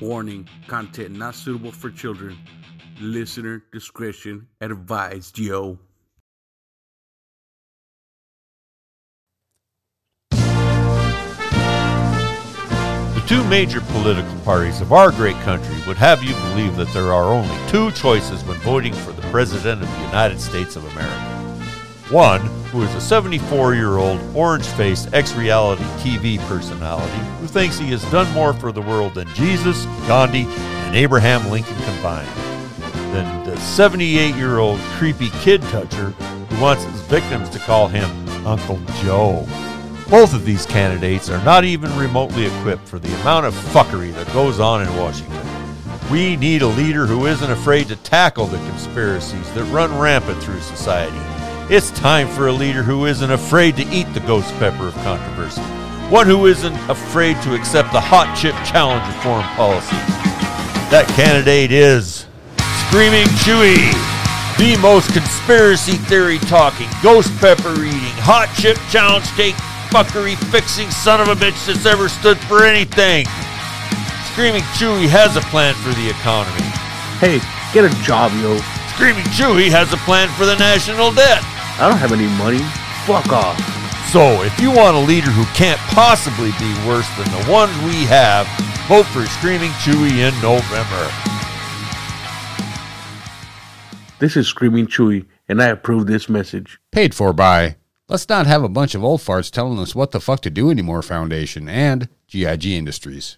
Warning content not suitable for children. Listener discretion advised, yo. The two major political parties of our great country would have you believe that there are only two choices when voting for the President of the United States of America. One, who is a 74 year old, orange faced ex reality TV personality who thinks he has done more for the world than Jesus, Gandhi, and Abraham Lincoln combined. Then the 78 year old creepy kid toucher who wants his victims to call him Uncle Joe. Both of these candidates are not even remotely equipped for the amount of fuckery that goes on in Washington. We need a leader who isn't afraid to tackle the conspiracies that run rampant through society. It's time for a leader who isn't afraid to eat the ghost pepper of controversy. One who isn't afraid to accept the hot chip challenge of foreign policy. That candidate is Screaming Chuy, the most conspiracy theory talking, ghost pepper eating, hot chip challenge take fuckery fixing son of a bitch that's ever stood for anything. Screaming Chuy has a plan for the economy. Hey, get a job, yo. Screaming Chuy has a plan for the national debt. I don't have any money. Fuck off. So, if you want a leader who can't possibly be worse than the ones we have, vote for Screaming Chuy in November. This is Screaming Chuy, and I approve this message. Paid for by Let's Not Have a Bunch of Old Farts Telling Us What the Fuck to Do Anymore Foundation and GIG Industries.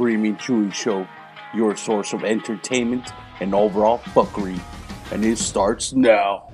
Screaming Chuy Show, your source of entertainment and overall fuckery. And it starts now.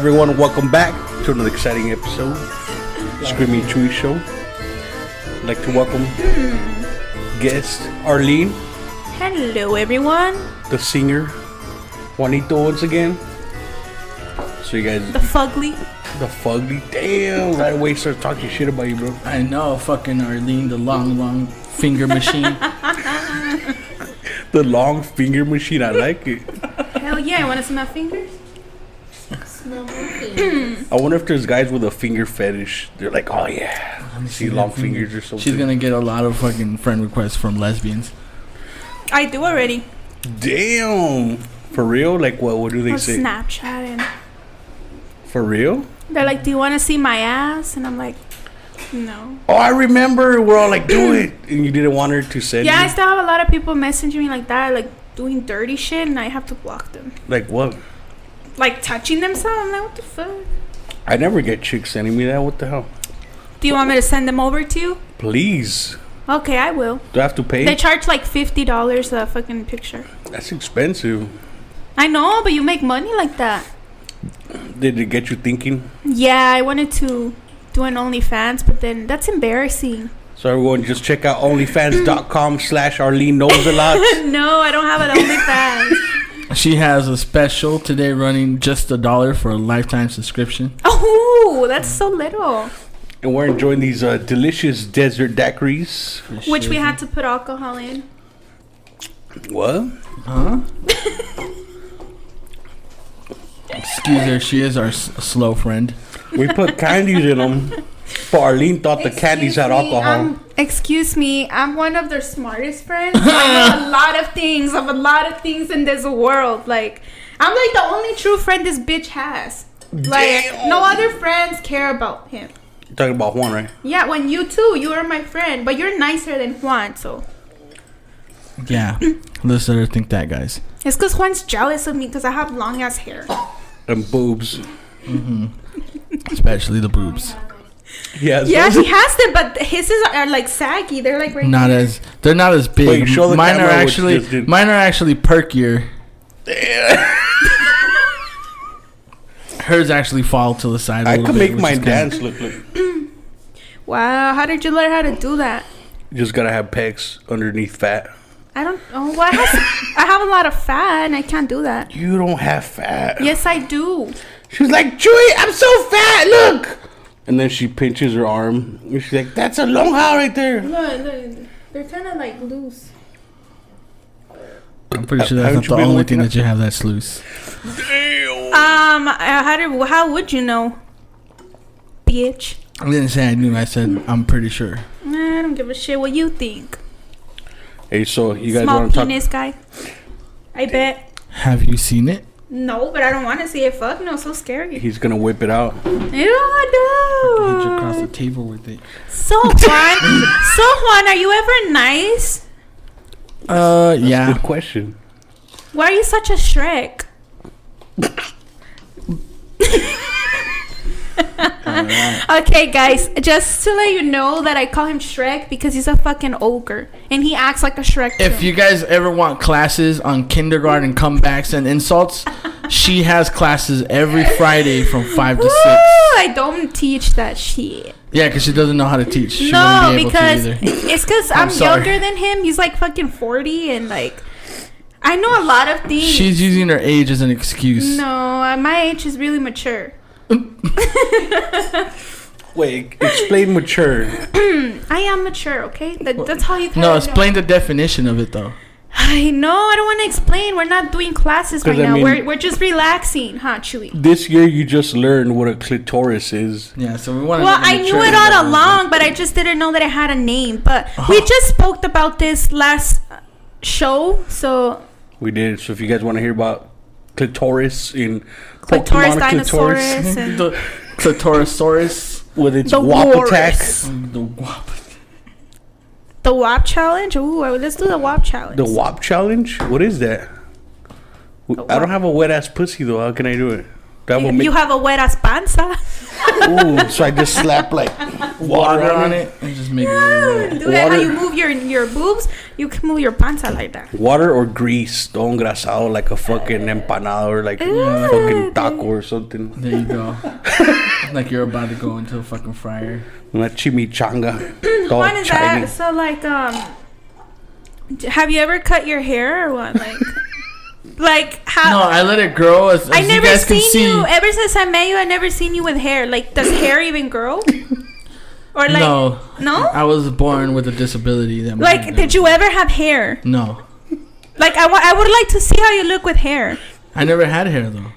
Everyone, welcome back to another exciting episode, Screaming Chuy Show. I'd like to welcome guest Arlene, Hello, everyone. the singer, Juanito once again. So you guys, The fugly. the fugly, damn, right away start talking shit about you, bro. I know, fucking Arlene, the long, long finger machine. The long finger machine, I like it. Hell yeah, I want to see my fingers? I wonder if there's guys with a finger fetish. They're like, oh yeah, oh, see long fingers or something. She's gonna get a lot of fucking friend requests from lesbians. I do already. Damn, for real? Like, what? What do they On say? Snapchat. And For real? they're like, do you want to see my ass? And I'm like, no. Oh, I remember. We're all like, do it, and you didn't want her to send. Yeah, I you? still have a lot of people messaging me like that, like doing dirty shit, and I have to block them. Like what? Like touching themselves. I'm like, what the fuck? I never get chicks sending me that. What the hell? Do you want me to send them over to you? Please, Okay, I will. do I have to pay? They charge like fifty dollars a fucking picture. That's expensive. I know, but you make money like that. Did it get you thinking? Yeah, I wanted to do an OnlyFans, but then that's embarrassing. So everyone, just check out OnlyFans.com slash Arlene knows a lot. no, I don't have an OnlyFans. She has a special today running just a dollar for a lifetime subscription. oh, that's so little. and we're enjoying these uh, delicious desert daiquiris. Which we had to put alcohol in. What? Huh? Excuse her, she is our s- slow friend. We put candies in them. But Arlene thought the candies had Excuse me, alcohol. um, excuse me, I'm one of their smartest friends. I know a lot of things of a lot of things in this world. Like, I'm like the only true friend this bitch has. Like, Damn. no other friends care about him. You're talking about Juan, right? Yeah, when you too, you are my friend, but you're nicer than Juan, so. Yeah, let's let her think that, guys. It's because Juan's jealous of me because I have long ass hair. And boobs. Mm-hmm. Especially the boobs. Yeah. Yeah, he has them, but his is are like saggy. They're like right Not as they're not as big. Wait, show the mine are what you actually did. mine are actually perkier. Hers actually fall to the side. I I could make mine dance look like. Wow, how did you learn how to do that? You just gotta have pecs underneath fat. I don't. Oh, well, I have, I have a lot of fat, and I can't do that. You don't have fat. Yes, I do. She's like, Chuy, I'm so fat, look! And then she pinches her arm. And she's like, that's a long hair right there. Look, look, they're kind of like loose. I'm pretty sure that's Haven't the only thing out? that you have that's loose. Um, uh, how did? How would you know, bitch? I didn't say I knew. I said I'm pretty sure. Nah, I don't give a shit what you think. Hey, so you guys want to talk? Small penis guy. I bet. Have you seen it? No, but I don't want to see it. Fuck no, so scary. He's gonna whip it out. Ew, Hit you across the table with it. So Juan, so Juan, are you ever nice? Uh, yeah. Good question. Why are you such a Shrek? okay, guys, just to let you know that I call him Shrek because he's a fucking ogre and he acts like a Shrek. If too. you guys ever want classes on kindergarten comebacks and insults, she has classes every Friday from five to Woo, six. I don't teach that shit. Yeah, because she doesn't know how to teach. She no, be able because it's because I'm I'm, younger than him. He's like fucking forty, and like I know a lot of things. She's using her age as an excuse. no, uh, my age is really mature. Wait, explain mature. I am mature. Okay, that, that's how you. No, explain know. the definition of it though. I know. I don't want to explain. We're not doing classes right I now. mean- we're we're just relaxing, huh, Chuy? This year you just learned what a clitoris is. Yeah, so we want. To Well, I knew it all along, but I just didn't know that it had a name. But we Uh-huh. just spoke about this last uh, show, so We did. So if you guys want to hear about clitoris in clitoris, Pokemon dinosaurus, and the clitorosaurus. with its The wop walrus. attack. The wop. the WAP challenge. Ooh, let's do the WAP challenge. The WAP challenge? What is that? I don't have a wet ass pussy though. How can I do it? That will you, make you have a wet ass panza. ooh, so I just slap like Water on it and just make it. really do that how you move your your boobs. You can move your panza like that. water or grease, todo engrasado like a fucking empanada or like a fucking taco or something. There you go. like you're about to go into a fucking fryer. Una chimichanga. todo What is shiny. that? So like um, have you ever cut your hair or what? Like, like how? No, I let it grow. As, as I you never guys can seen see. you ever since I met you. I never seen you with hair. Like, does hair even grow? Or like, no, no? I was born with a disability. That like, made did you ever have hair? No, Like, I wa- I would like to see how you look with hair. I never had hair though.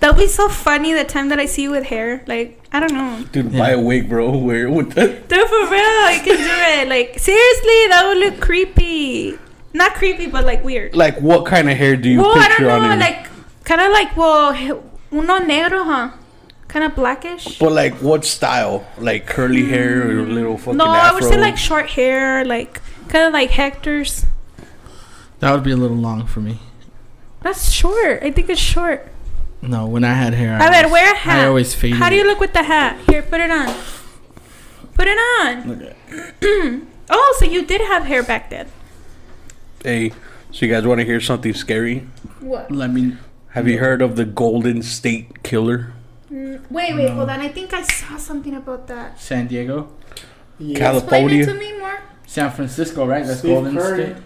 That would be so funny the time that I see you with hair. Like, I don't know. Dude, Yeah. buy a wig, bro. Wear it with that. Dude, for real, I can do it. Like, seriously, that would look creepy. Not creepy, but like weird. Like, what kind of hair do you well, I don't know, on it? like, kind of like, well, uno negro, huh? Kind of blackish. but like, what style? Like curly hair or mm, little fucking No, I would say like short hair, like kind of like Hector's. That would be a little long for me. That's short. I think it's short. No, when I had hair, I I, bet was- wear a hat. I always faded. How do you look with the hat? Here, put it on. Put it on. Look at- Oh, so you did have hair back then. Hey, so you guys want to hear something scary? What? Let me. Have you heard of the Golden State Killer? Mm, wait, wait, hold on. I think I saw something about that. San Diego, Explain it California. to me more. San Francisco, right? That's Steph Golden Curry. State.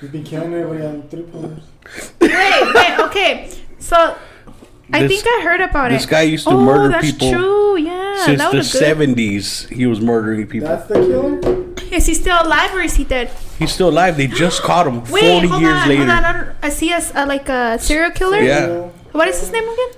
He's been killing everybody on three pointers. Wait, wait, okay. So I think I heard about This it. This guy used to oh, murder that's people true. Yeah, since that the was good. seventies. He was murdering people. That's the killer? Is he still alive or is he dead? He's still alive. They just caught him Wait, forty hold years on, later. hold on. I, I see us uh, like a serial killer. Yeah. What is his name again?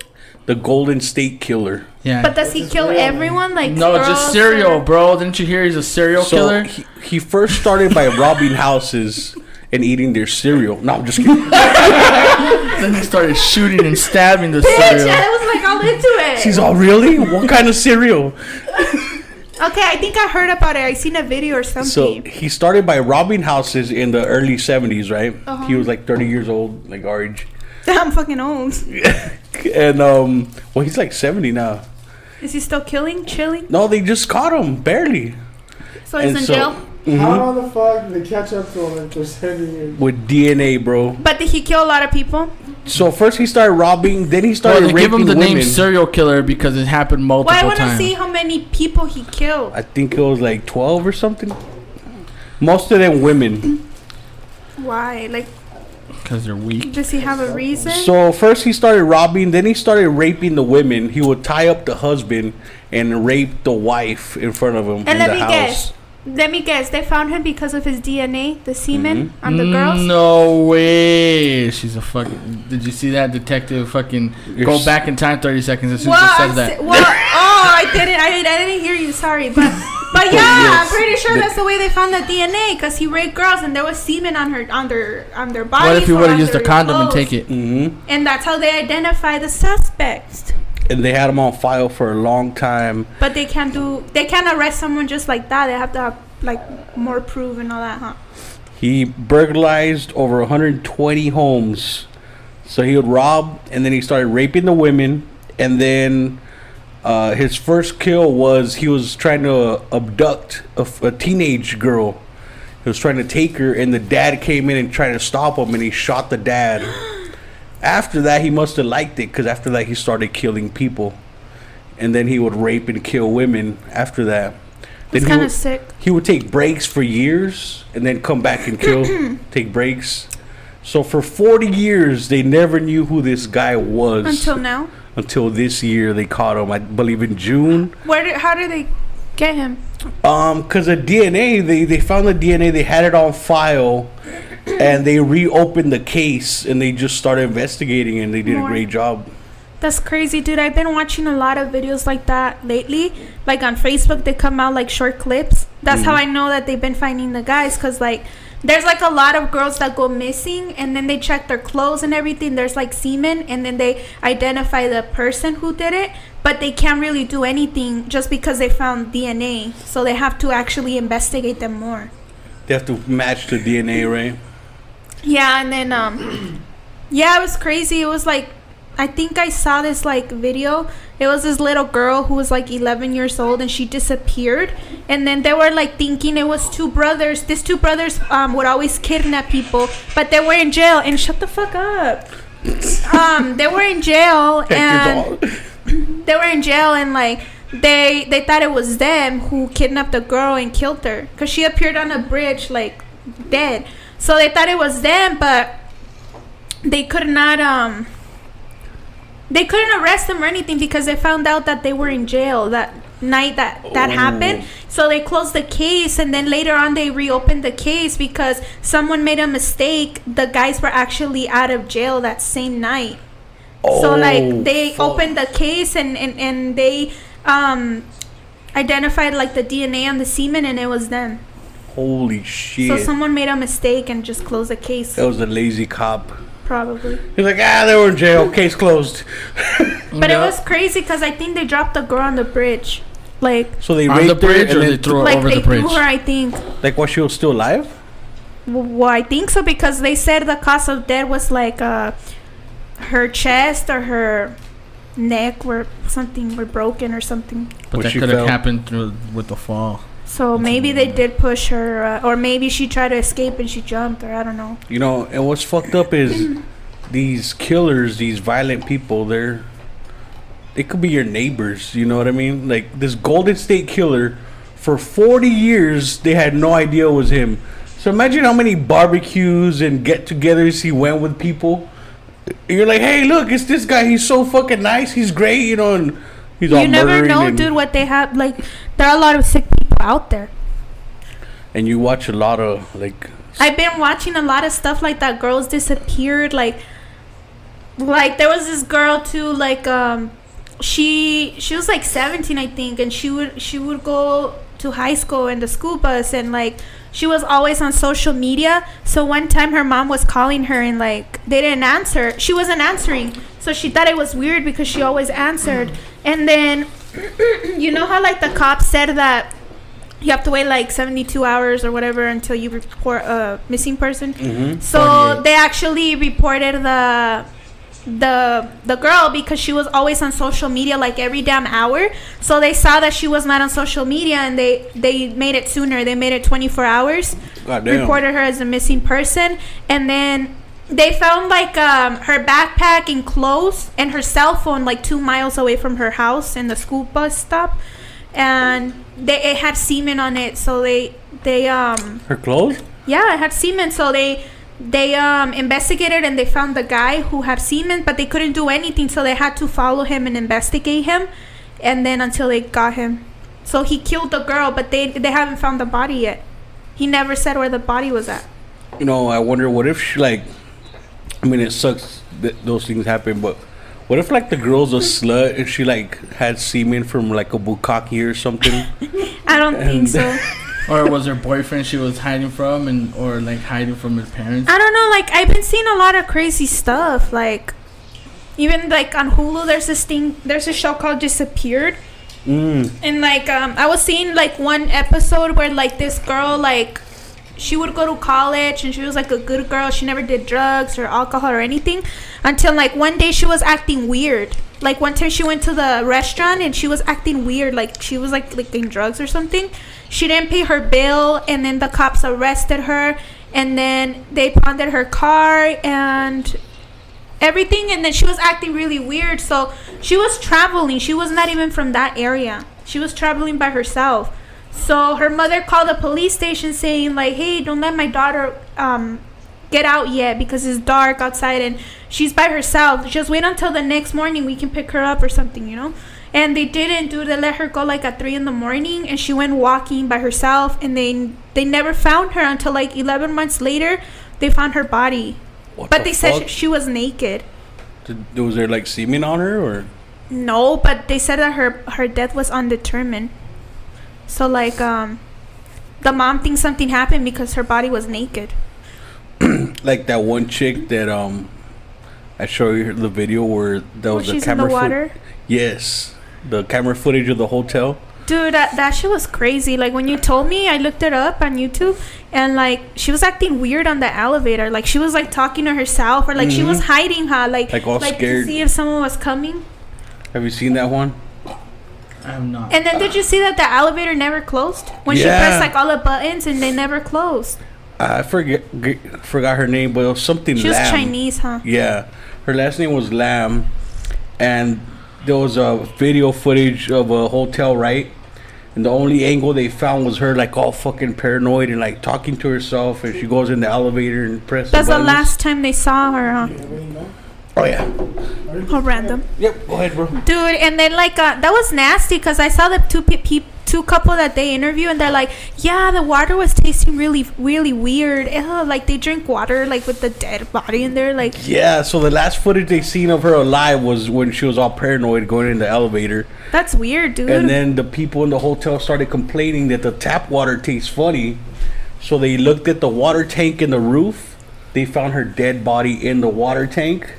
The Golden State Killer. Yeah. But does he his kill real everyone? Like no, just serial, or- bro. Didn't you hear he's a serial So killer? he, he first started by robbing houses and eating their cereal. No, I'm just kidding. then he started shooting and stabbing the Bitch, cereal. I was like all into it. She's all really? What kind of cereal? Okay, I think I heard about it. I seen a video or something. So he started by robbing houses in the early 70s, right? Uh-huh. He was like 30 years old, like our age. I'm fucking old. And, um, well, he's like 70 now. Is he still killing, chilling? No, they just caught him, barely. So he's And in so- jail. Mm-hmm. How the fuck did they catch up to him if they're 70 years? With DNA, bro. But did he kill a lot of people? So first he started robbing, then he Well, started they raping give him the women. name serial killer because it happened multiple Well, I want to times. see how many people he killed. I think it was like 12 or something. Most of them women. Why? Like, Because they're weak. does he have a reason? So first he started robbing, then he started raping the women. He would tie up the husband and rape the wife in front of him and in let the me house. guess. Let me guess. They found him because of his DNA, the semen Mm-hmm. on the girls. No way. She's a fucking. Did you see that detective fucking You're go s- back in time 30 seconds as soon Well, as he I'm says that? well, oh, I didn't, I, I didn't hear you. Sorry, but, but yeah, I'm pretty sure that's the way they found the DNA because he raped girls and there was semen on her, on their, on their bodies. What if he would have used a their condom and take it? hmm And that's how they identify the suspects. And they had him on file for a long time. But they can't do, they can't arrest someone just like that. They have to have like more proof and all that, huh? He burglarized over 120 homes. So he would rob, and then he started raping the women, and then uh, his first kill was he was trying to abduct a, f- a teenage girl. He was trying to take her, and the dad came in and tried to stop him, and he shot the dad. After that, he must have liked it, because after that, he started killing people, and then he would rape and kill women. After that, It's kind of sick. he would take breaks for years and then come back and kill, take breaks. So for 40 years, they never knew who this guy was Until now. until this year they caught him. I believe in June. Where did, how did they get him? Um, cause the DNA, they they found the DNA, they had it on file, and they reopened the case and they just started investigating and they did More. a great job. That's crazy, dude. I've been watching a lot of videos like that lately. Like on Facebook, they come out like short clips. That's how mm-hmm. I know that they've been finding the guys. Cause like, there's like a lot of girls that go missing, and then they check their clothes and everything. There's like semen, and then they identify the person who did it. But they can't really do anything just because they found DNA. So they have to actually investigate them more. They have to match the DNA, right? Yeah, and then um yeah, it was crazy. It was like I think I saw this like video. It was this little girl who was like 11 years old and she disappeared. And then they were like thinking it was two brothers. These two brothers um would always kidnap people, but they were in jail and shut the fuck up. um they were in jail and they were in jail and like they they thought it was them who kidnapped the girl and killed her because she appeared on a bridge like dead so they thought it was them but they could not um they couldn't arrest them or anything because they found out that they were in jail that night that that Oh. happened so they closed the case and then later on they reopened the case because someone made a mistake the guys were actually out of jail that same night oh, so like they fuck. opened the case and, and and they um identified like the DNA on the semen and it was them. Holy shit. So someone made a mistake and just closed the case that was a lazy cop. probably. He's like, ah, they were in jail. Case closed. But Yeah. it was crazy cuz I think they dropped the girl on the bridge. Like So they On raped the bridge her or and they threw her like over they the bridge? threw her I think. like while she was still alive. Well, I think so because they said the cause of death was like uh her chest or her neck were something were broken or something. But When that could have happened through, with the fall. So maybe they did push her, uh, or maybe she tried to escape and she jumped, or I don't know. You know, and what's fucked up is these killers, these violent people. They're they could be your neighbors. You know what I mean? Like this Golden State Killer, for forty years they had no idea it was him. So imagine how many barbecues and get-togethers he went with people. You're like, hey, look, it's this guy. He's so fucking nice. He's great. You know, and he's all You never know, dude, what they have. Like, there are a lot of sick people out there. and you watch a lot of like I've been watching a lot of stuff like that. Girls disappeared. Like, like there was this girl too. Like, um, she she was like 17, I think, and she would she would go to high school in the school bus, and like she was always on social media. So one time her mom was calling her, and like they didn't answer. She wasn't answering, so she thought it was weird because she always answered. And then you know how like the cops said that you have to wait like 72 hours or whatever until you report a missing person. Mm-hmm. So they actually reported the the the girl because she was always on social media like every damn hour. So they saw that she was not on social media and they they made it sooner. They made it 24 hours. God damn. Reported her as a missing person and then they found like um, her backpack and clothes and her cell phone like 2 miles away from her house in the school bus stop and they it had semen on it so they they um Her clothes? yeah, it had semen. So they they um investigated and they found the guy who had semen, but they couldn't do anything. So they had to follow him and investigate him, and then until they got him. So he killed the girl, but they they haven't found the body yet. He never said where the body was at. You know, I wonder what if she like. I mean, it sucks that those things happen, but what if like the girl's a slut and she like had semen from like a bukkake or something? I don't think so. Or was her boyfriend she was hiding from, and or like hiding from his parents? I don't know. Like I've been seeing a lot of crazy stuff. Like even like on Hulu, there's this thing. There's a show called Disappeared. Mm. And like um I was seeing like one episode where like this girl like she would go to college and she was like a good girl. She never did drugs or alcohol or anything until like one day she was acting weird. Like one time she went to the restaurant and she was acting weird like she was like licking drugs or something. She didn't pay her bill and then the cops arrested her and then they pounded her car and everything and then she was acting really weird so she was traveling she was not even from that area she was traveling by herself so her mother called the police station saying like hey don't let my daughter um get out yet because it's dark outside and she's by herself just wait until the next morning we can pick her up or something you know and they didn't do they let her go like at three in the morning and she went walking by herself and they they never found her until like 11 months later they found her body What but the they said fuck? she, she was naked Did- was there like semen on her or? no, but they said that her her death was undetermined. So like um the mom thinks something happened because her body was naked. like that one chick that um I show you the video where there was in camera the foot- yes, the camera footage of the hotel. Dude, that, that shit was crazy. Like when you told me, I looked it up on YouTube and like she was acting weird on the elevator. Like she was like talking to herself or like she was hiding her like Mm-hmm. Like, scared. to see if someone was coming. Have you seen that one? I have not. And then did you see that the elevator never closed? When she pressed like all the buttons and they never closed. I forget g- forgot her name, but it was something. She was Lam. Chinese, huh? Yeah, her last name was Lam, and there was a video footage of a hotel, right? And the only angle they found was her like all fucking paranoid and like talking to herself, and she goes in the elevator and presses. That's the buttons. last time they saw her, huh? Oh yeah. How random. Yep. Go ahead, bro. dude and then like uh, that was nasty because i saw the two pe- pe- two couple that they interview and they're like yeah the water was tasting really really weird Ugh, like they drink water like with the dead body in there like Yeah. So the last footage they seen of her alive was when she was all paranoid going in the elevator, that's weird dude and then the people in the hotel started complaining that the tap water tastes funny. So they looked at the water tank in the roof. They found her dead body in the water tank.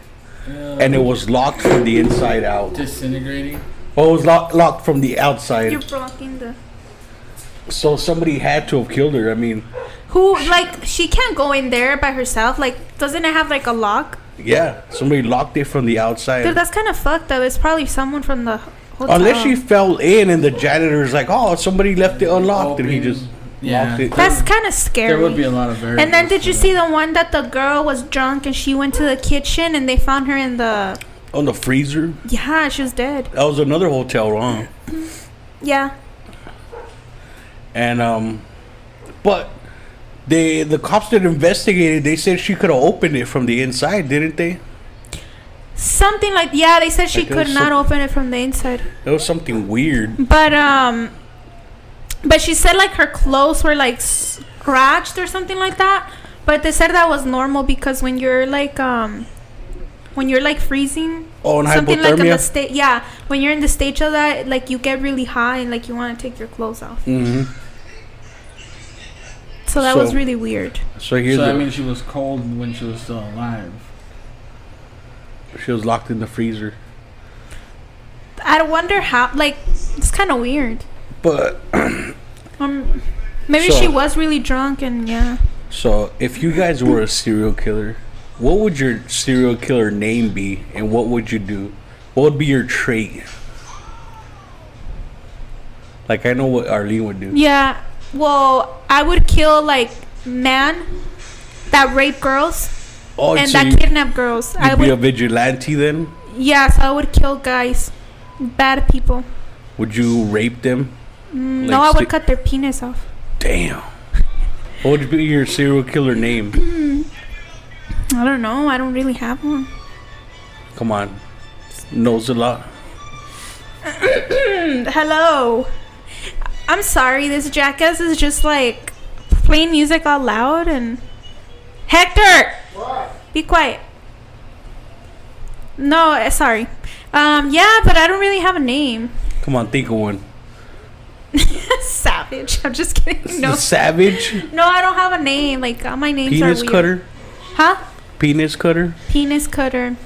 And it was locked from the inside out. disintegrating. Oh, it was locked locked from the outside. you're blocking the So somebody had to have killed her. I mean, who like she can't go in there by herself like doesn't it have like a lock yeah, somebody locked it from the outside. dude that's kind of fucked up it's probably someone from the hotel Unless she fell in and the janitor's like, "Oh, somebody left it unlocked," and he just Yeah. locked that's kind of scary There would be a lot of variables. and then did you see the one that the girl was drunk and she went to the kitchen and they found her in the on the freezer. yeah she was dead That was another hotel, wrong. yeah And um, but they the cops that investigated, they said she could have opened it from the inside, didn't they? Something like yeah, they said she Like, could not some- open it from the inside. It was something weird. But um but she said like her clothes were like scratched or something like that. But they said that was normal because when you're like um when you're like freezing Oh, and something like in the hypothermia. state yeah, when you're in the stage of that like you get really hot and like you want to take your clothes off. mm-hmm. So that was really weird. So here's So I mean, she was cold when she was still alive. she was locked in the freezer. I wonder how like It's kind of weird. But Um, maybe So- she was really drunk and yeah. so, if you guys were a serial killer, what would your serial killer name be, and what would you do? What would be your trait? Like I know what Arlene would do. Yeah. Well, I would kill like man that rape girls Oh, and so that you, kidnap girls. I would be a vigilante then? Yes, I would kill guys, bad people. Would you rape them? Mm, no, I would cut their penis off. Damn. What would be your serial killer name? I don't know. I don't really have one. Come on. Knows a lot. Hello. I'm sorry. This jackass is just like playing music all loud and. Hector. Be quiet. No, uh, sorry. Um, yeah, but I don't really have a name. Come on, think of one. Savage. I'm just kidding. No, The savage no, I don't have a name. Like all my names penis are weird. cutter. Huh? Penis cutter. Penis cutter.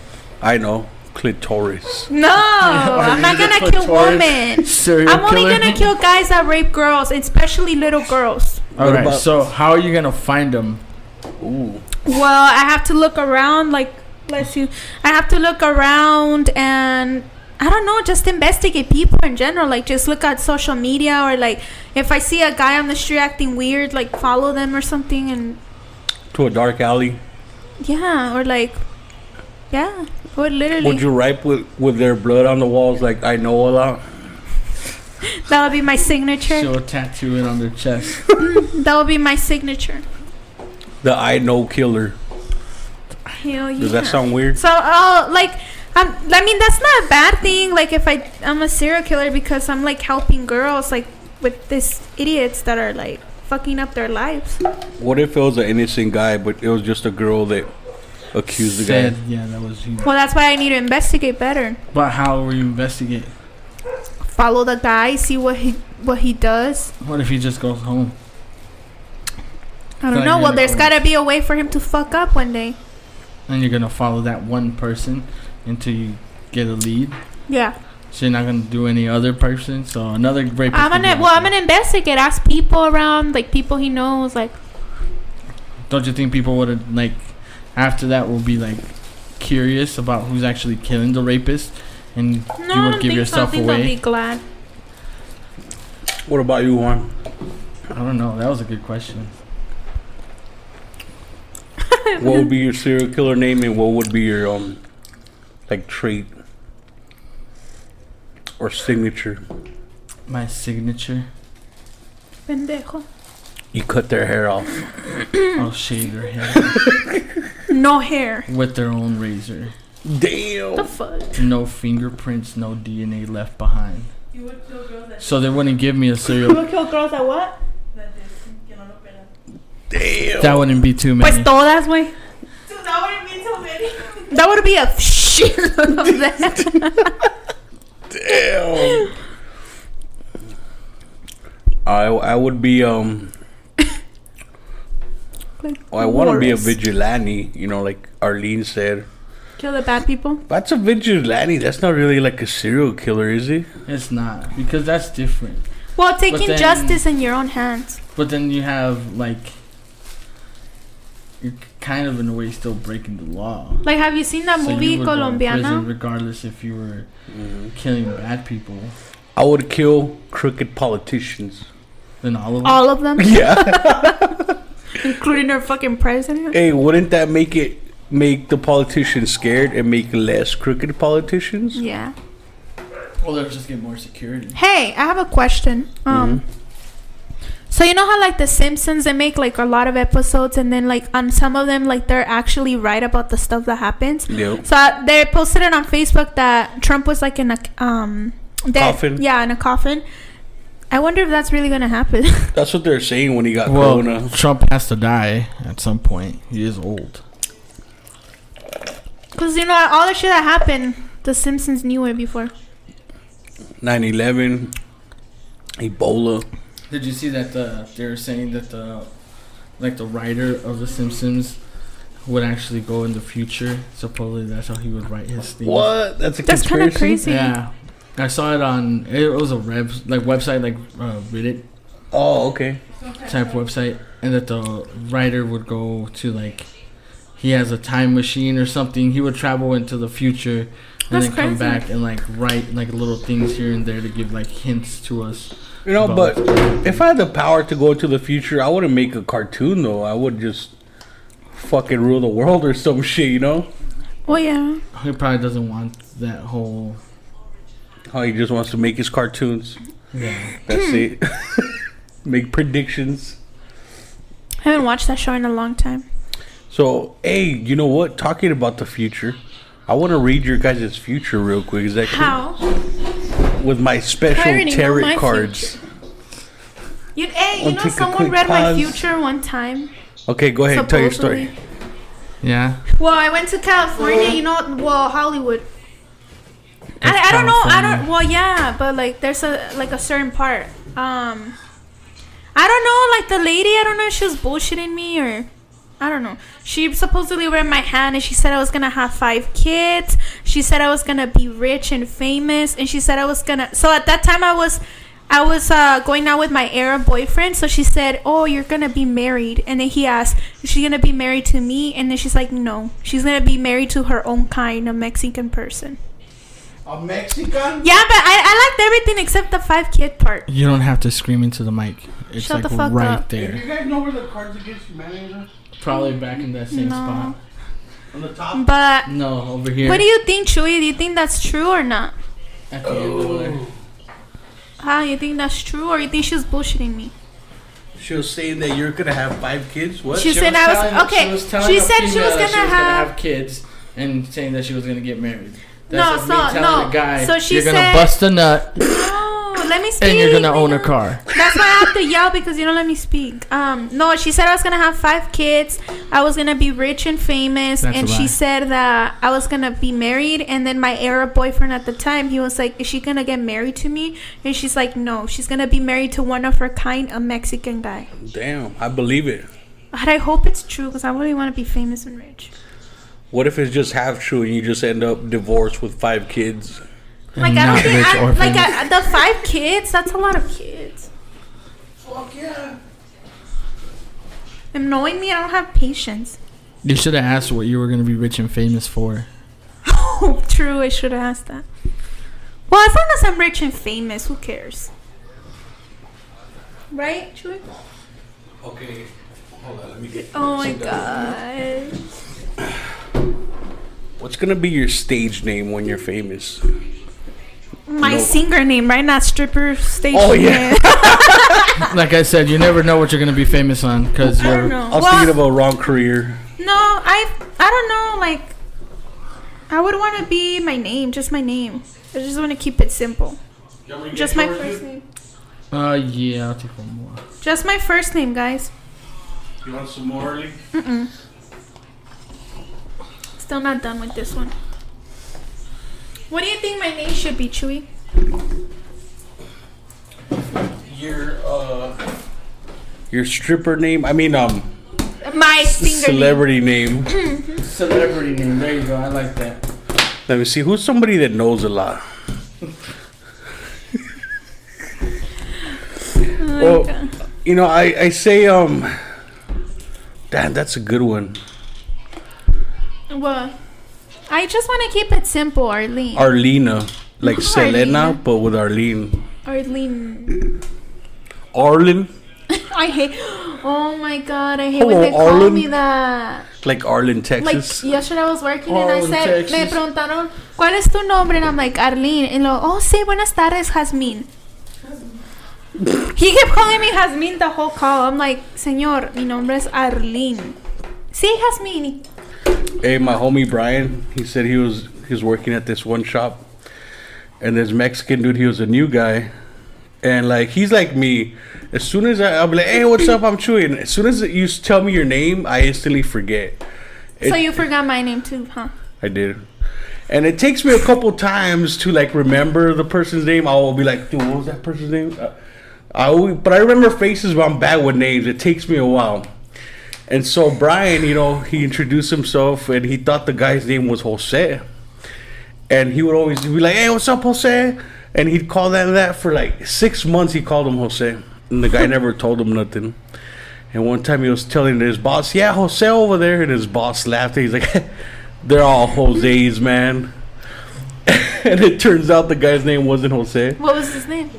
I know. Clitoris. No, I'm not gonna kill women. Serial I'm only killer? gonna kill guys that rape girls, especially little girls. All What right. about- So how are you gonna find them? Ooh. Well, I have to look around, like, bless you. I have to look around and I don't know, just investigate people in general. Like, just look at social media or like, if I see a guy on the street acting weird, like, follow them or something. And To a dark alley. yeah, or like, yeah, would literally Would you write with, with their blood on the walls like I know a lot? that would be my signature. She'll tattoo it on their chest. That would be my signature. The I know killer. Hell yeah. Does that sound weird? So, uh, like, um, I mean, that's not a bad thing. Like, if I I'm a serial killer because I'm like helping girls, like with these idiots that are like fucking up their lives. What if it was an innocent guy, but it was just a girl that accused the guy? yeah, that was you. Well, that's why I need to investigate better. But how will you investigate? Follow the guy, see what he what he does. What if he just goes home? I don't Like know. Well, you're there's gonna- gotta be a way for him to fuck up one day. And you're gonna follow that one person until you get a lead. Yeah, So you're not gonna do any other person. So another rapist. I'm gonna. Well, I'm gonna investigate. Ask people around, like people he knows. Like. Don't you think people would have like after that will be like curious about who's actually killing the rapist, and no, you I would don't give think yourself so. I think they'll away? be glad. What about you, Juan? I don't know. That was a good question. what would be your serial killer name, and what would be your um, like trait or signature? My signature. Pendejo. You cut their hair off. I'll shave their head No hair. with their own razor. Damn. The fuck. No fingerprints, no DNA left behind. You would kill girls that So they wouldn't give me a serial. You would kill girls at what? Damn. That wouldn't be too many. Pues many. todas, güey. That would be a shit of that. Damn. I I would be um. I want to be a vigilante, you know, like Arlene said. Kill the bad people. That's a vigilante. That's not really like a serial killer, is he? It's not because that's different. Well, taking then- justice in your own hands. But then you have like you're kind of in a way still breaking the law. Like, have you seen that So movie would go Colombiana? regardless if you were killing bad people. I would kill crooked politicians. Then all of them. All of them, Yeah. including our fucking president. hey, wouldn't that make it make the politicians scared and make less crooked politicians? Yeah. Well, they'll just get more security. Hey, I have a question. Um. So you know how like the Simpsons they make like a lot of episodes and then like on some of them like they're actually right about the stuff that happens. Yep. So uh, they posted it on Facebook that Trump was like in a um dead. Coffin? Yeah, in a coffin. I wonder if that's really gonna happen. That's what they're saying when he got Well, corona. Trump has to die at some point. He is old. Cause you know all the shit that happened, the Simpsons knew it before. 9/11, Ebola. Did you see that the they're saying that the like the writer of The Simpsons would actually go in the future? Supposedly that's how he would write his thing. What? That's a That's kind of crazy. Yeah, I saw it on. It was a rev like website like uh, Reddit Oh, okay. type website, and that the writer would go to like he has a time machine or something. He would travel into the future and That's then come crazy. back and like write like little things here and there to give like hints to us. You know, About- but if I had the power to go into the future, I wouldn't make a cartoon though. I would just fucking rule the world or some shit. You know Well, yeah. He probably doesn't want that whole. how he just wants to make his cartoons. Yeah. That's it. make predictions. I haven't watched that show in a long time. So, hey, you know what? Talking about the future, I want to read your guys' future real quick. Is that cool? How? With my special already tarot my cards. You, hey, I'll you know someone quick read my future one time. Okay, go ahead. Tell your story. Yeah. Well, I went to California. You know, well, Hollywood. I, I don't know. I don't. Well, yeah, but like, there's a like a certain part. Um, I don't know. Like the lady, I don't know if she was bullshitting me or. I don't know. She supposedly read my hand and she said I was gonna have five kids. She said I was gonna be rich and famous, and she said I was gonna. So at that time, I was, I was uh, going out with my Arab boyfriend. So she said, "Oh, you're gonna be married," and then he asked, "Is she gonna be married to me?" And then she's like, "No, she's gonna be married to her own kind, a Mexican person." A Mexican? Yeah, but I, I liked everything except the five kid part. You don't have to scream into the mic. It's Shut like the fuck right up. Do there. you guys know where the Cards Against Humanity are? Probably back in that same No. spot. On the top? But No, over here. what do you think, Chuy? Do you think that's true or not? At the end over there. Oh. You think that's true, or you think she's bullshitting me? She was saying that you're gonna have five kids. What? She said I was okay. She, said she was gonna have. kids and saying that she was gonna get married. No, like so- me telling no. a guy, So she you're gonna said- bust a nut No, let me speak. and you're gonna own a car. That's why I have to yell because you don't let me speak. Um, no, she said I was gonna have five kids. I was gonna be rich and famous, That's and she said that I was gonna be married. And then my Arab boyfriend at the time, he was like, "Is she gonna get married to me?" And she's like, "No, she's gonna be married to one of her kind, a Mexican guy." Damn, I believe it. But I hope it's true because I really want to be famous and rich. What if it's just half true and you just end up divorced with five kids? Like And I don't think I, like. I, the five kids. That's a lot of kids. Fuck yeah. And knowing me, I don't have patience. You should have asked what you were gonna be rich and famous for. Oh, true. I should have asked that. Well, as long as I'm rich and famous, who cares? Right, Chuy? Okay. Hold on, let me get. Oh my god. What's gonna be your stage name when you're famous? My No. singer name, right? Not stripper station. Oh, yeah. Like I said, you never know what you're gonna be famous on because you're. know. I was Well, thinking of a wrong career. no, I I don't know. Like, I would want to be my name, just my name. I just want to keep it simple. Just my first name. Uh, yeah, I'll take one more. Just my first name, guys. You want some more, Lee? Still not done with this one. What do you think my name should be, Chuy? Your uh, your stripper name? I mean, um, My singer name. celebrity name. Celebrity name. There you go. I like that. Let me see. Who's somebody that knows a lot? Oh, Well, you know, I I say um. Damn, that's a good one. What? I just want to keep it simple, Arlene. Arlena, like Selena, Arlena. but with Arlene. Arlene. Arlen, I hate. Oh my god, I hate Hello, when they call Arlen. me that. like Arlen, Texas. Like yesterday I was working and I Arlen, said, me Texas. preguntaron, ¿cuál es tu nombre? And I'm like, Arlene. And lo, oh, sí, buenas tardes, Jazmín. He kept calling me Jazmín the whole call. I'm like, señor, mi nombre es Arlene. Sí, Jazmín. Hey, my homie Brian, he said he was he was working at this one shop, and this Mexican dude, he was a new guy, and like he's like me. As soon as I, I'll be like, "Hey, what's up?" I'm chewing. As soon as you tell me your name, I instantly forget. so you forgot my name too, huh? I did, and it takes me a couple times to like remember the person's name. I'll be like, "Dude, what was that person's name?" Uh, I always, but I remember faces, but I'm bad with names. It takes me a while. And so Brian, you know, he introduced himself and he thought the guy's name was Jose. And he would always be like, "Hey, what's up, Jose?" And he'd call them that for like six months. He called him Jose, and the guy never told him nothing. And one time he was telling his boss, "Yeah, Jose over there," and his boss laughed. He's like, "They're all Jose's, man." and it turns out the guy's name wasn't Jose, What was his name?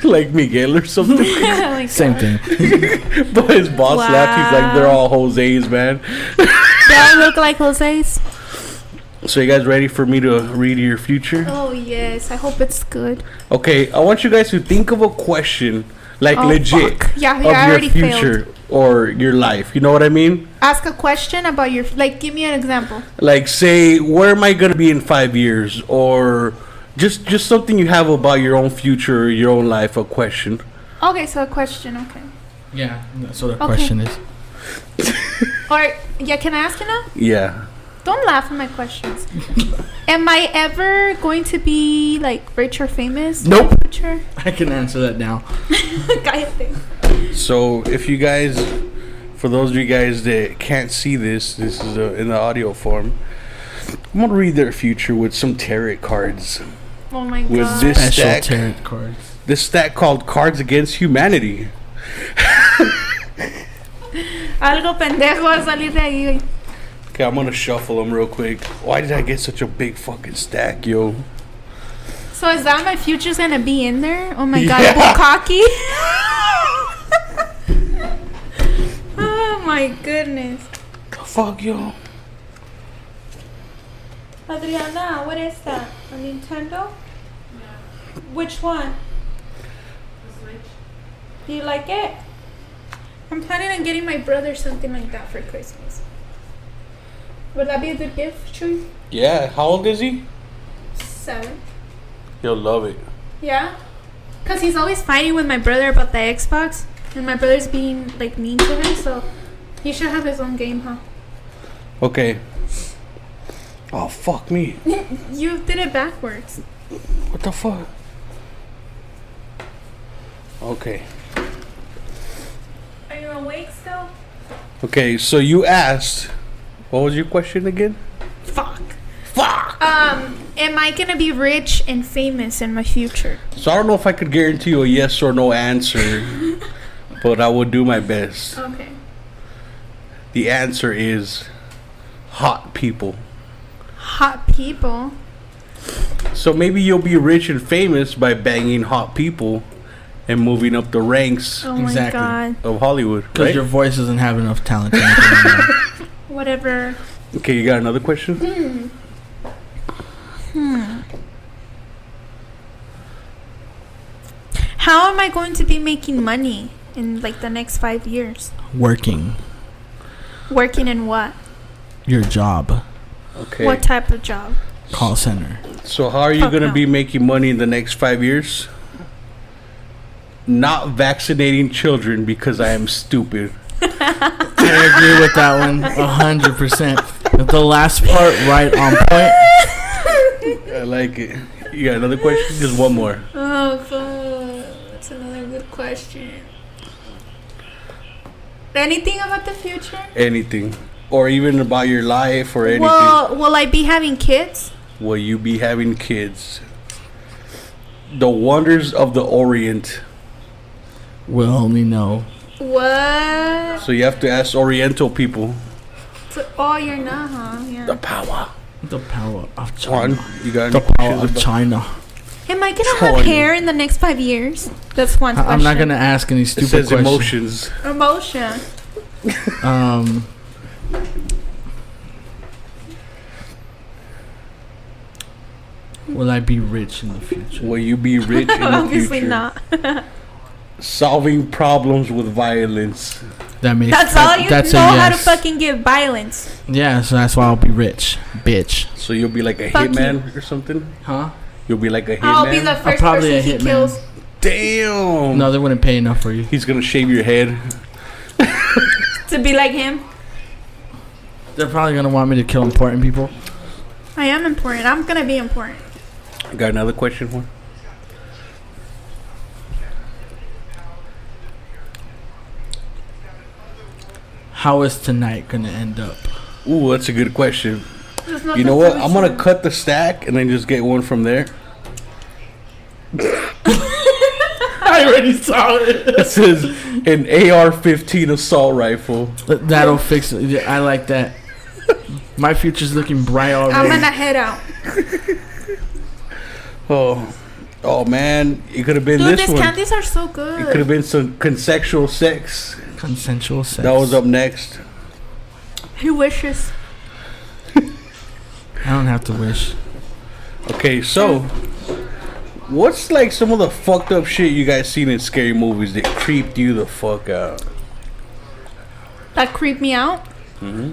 like Miguel or something. My Same God. thing. but his boss laughed. He's like, "They're all Jose's, man." They all look like Jose's. So you guys ready for me to read your future? Oh yes, I hope it's good. Okay, I want you guys to think of a question, like Oh, legit, fuck. Yeah, of yeah, I your already future or your life. You know what I mean? Ask a question about your like. Give me an example. Like, say, where am I gonna be in five years, or just just something you have about your own future, or your own life. A question. Okay, so a question. Okay. Yeah, that's what the Okay. question is. Or yeah, can I ask you now? Yeah. Don't laugh at my questions. Am I ever going to be like rich or famous? in Nope. Future? I can answer that now. Cállate. So if you guys, for those of you guys that can't see this, this is uh in the audio form. I'm gonna read their future with some tarot cards. Oh my With god. this Special stack, tarot cards. this stack called Cards Against Humanity. Algo pendejo va a salir de ahí. güey. Okay, I'm gonna shuffle them real quick. Why did I get such a big fucking stack, yo? So is that my future's gonna be in there? Oh my god, Yeah. Bukkake. oh my goodness. The fuck, yo? Adriana, what is that? A Nintendo? Yeah. Which one? Switch. Do you like it? I'm planning on getting my brother something like that for Christmas. Would that be a good gift, Chuy? Yeah, how old is he? Seven. He'll love it. Yeah? Because he's always fighting with my brother about the Xbox. And my brother's being, like, mean to him, so he should have his own game, huh? Okay. Oh, fuck me. You did it backwards. What the fuck? Okay. Are you awake still? Okay, so you asked. What was your question again? Fuck. Fuck! Um, am I gonna be rich and famous in my future? So I don't know if I could guarantee you a yes or no answer, but I would do my best. Okay. The answer is hot people. Hot people. So maybe you'll be rich and famous by banging hot people and moving up the ranks Oh Exactly. god. of Hollywood, Because right? your voice doesn't have enough talent. to make it. Whatever. Okay, you got another question? Hmm. How am I going to be making money in like the next five years? Working Working in what? your job, Okay. What type of job? call center. So how are you Fuck going to no. be making money in the next 5 years? Not vaccinating children because I am stupid. I agree with that one, a hundred percent. The last part, right on point. I like it. You got another question? Just one more. Oh, fuck. That's another good question. Anything about the future? Anything. Or even about your life or anything. Well, will I be having kids? Will you be having kids? The wonders of the Orient. We'll only know. What? So you have to ask Oriental people. So- oh, you're not, huh? The power. The power of China. Juan, you got The power of China. Am I gonna China. have hair in the next five years? That's one I- question. I'm not gonna ask any It stupid says questions. emotions. Emotion. Um. Will I be rich in the future? Will you be rich in the future? Obviously future? not. Solving problems with violence. That makes That's that- all you that's know a how to yes. fucking give violence. Yeah, so that's why I'll be rich, bitch. So you'll be like a Fuck hitman or something? Huh? You'll be like a hitman? I'll be the first probably person a he hitman. kills. Damn! No, they wouldn't pay enough for you. He's gonna shave your head. To be like him. They're probably gonna want me to kill important people. I am important. I'm gonna be important. Got another question for? How is tonight gonna end up? Ooh, that's a good question. You know what? I'm gonna cut the stack and then just get one from there. I already saw it. It says an AR-15 assault rifle. That'll fix it. I like that. My future's looking bright already. I'm already. gonna head out. Oh, oh man, it could have been Dude, this these one. candies are so good. It could have been some consensual sex. Consensual sex. That was up next. He wishes. I don't have to wish. Okay, so what's like some of the fucked up shit you guys seen in scary movies that creeped you the fuck out? That creeped me out. Mm-hmm.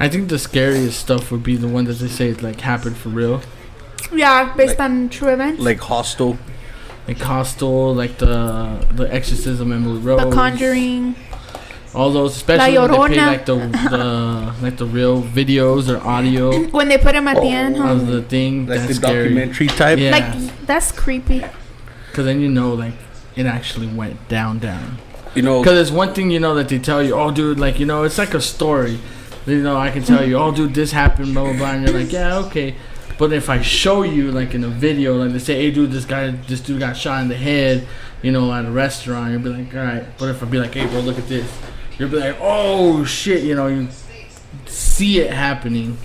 I think the scariest stuff would be the one that they say it like happened for real, Yeah, based on true events. Like Hostel. like Hostel, like the the Exorcism, Emily Rose, the Conjuring. all those, especially when they La pay Llorona. like the the like the real videos or audio When they put them at the oh. end, huh? of the thing. Like that's the scary. documentary type. Yeah. Like that's creepy. Because then you know like it actually went down down. You know, Because it's one thing you know that they tell you, oh dude, like you know, it's like a story. You know, I can tell you, oh dude, this happened, blah blah blah, and you're like, yeah, okay. But if I show you like in a video, like they say, hey dude, this guy, this dude got shot in the head, you know, at a restaurant, you'll be like, all right. But if I be like, hey bro, look at this, you'll be like, oh shit, you know, you see it happening.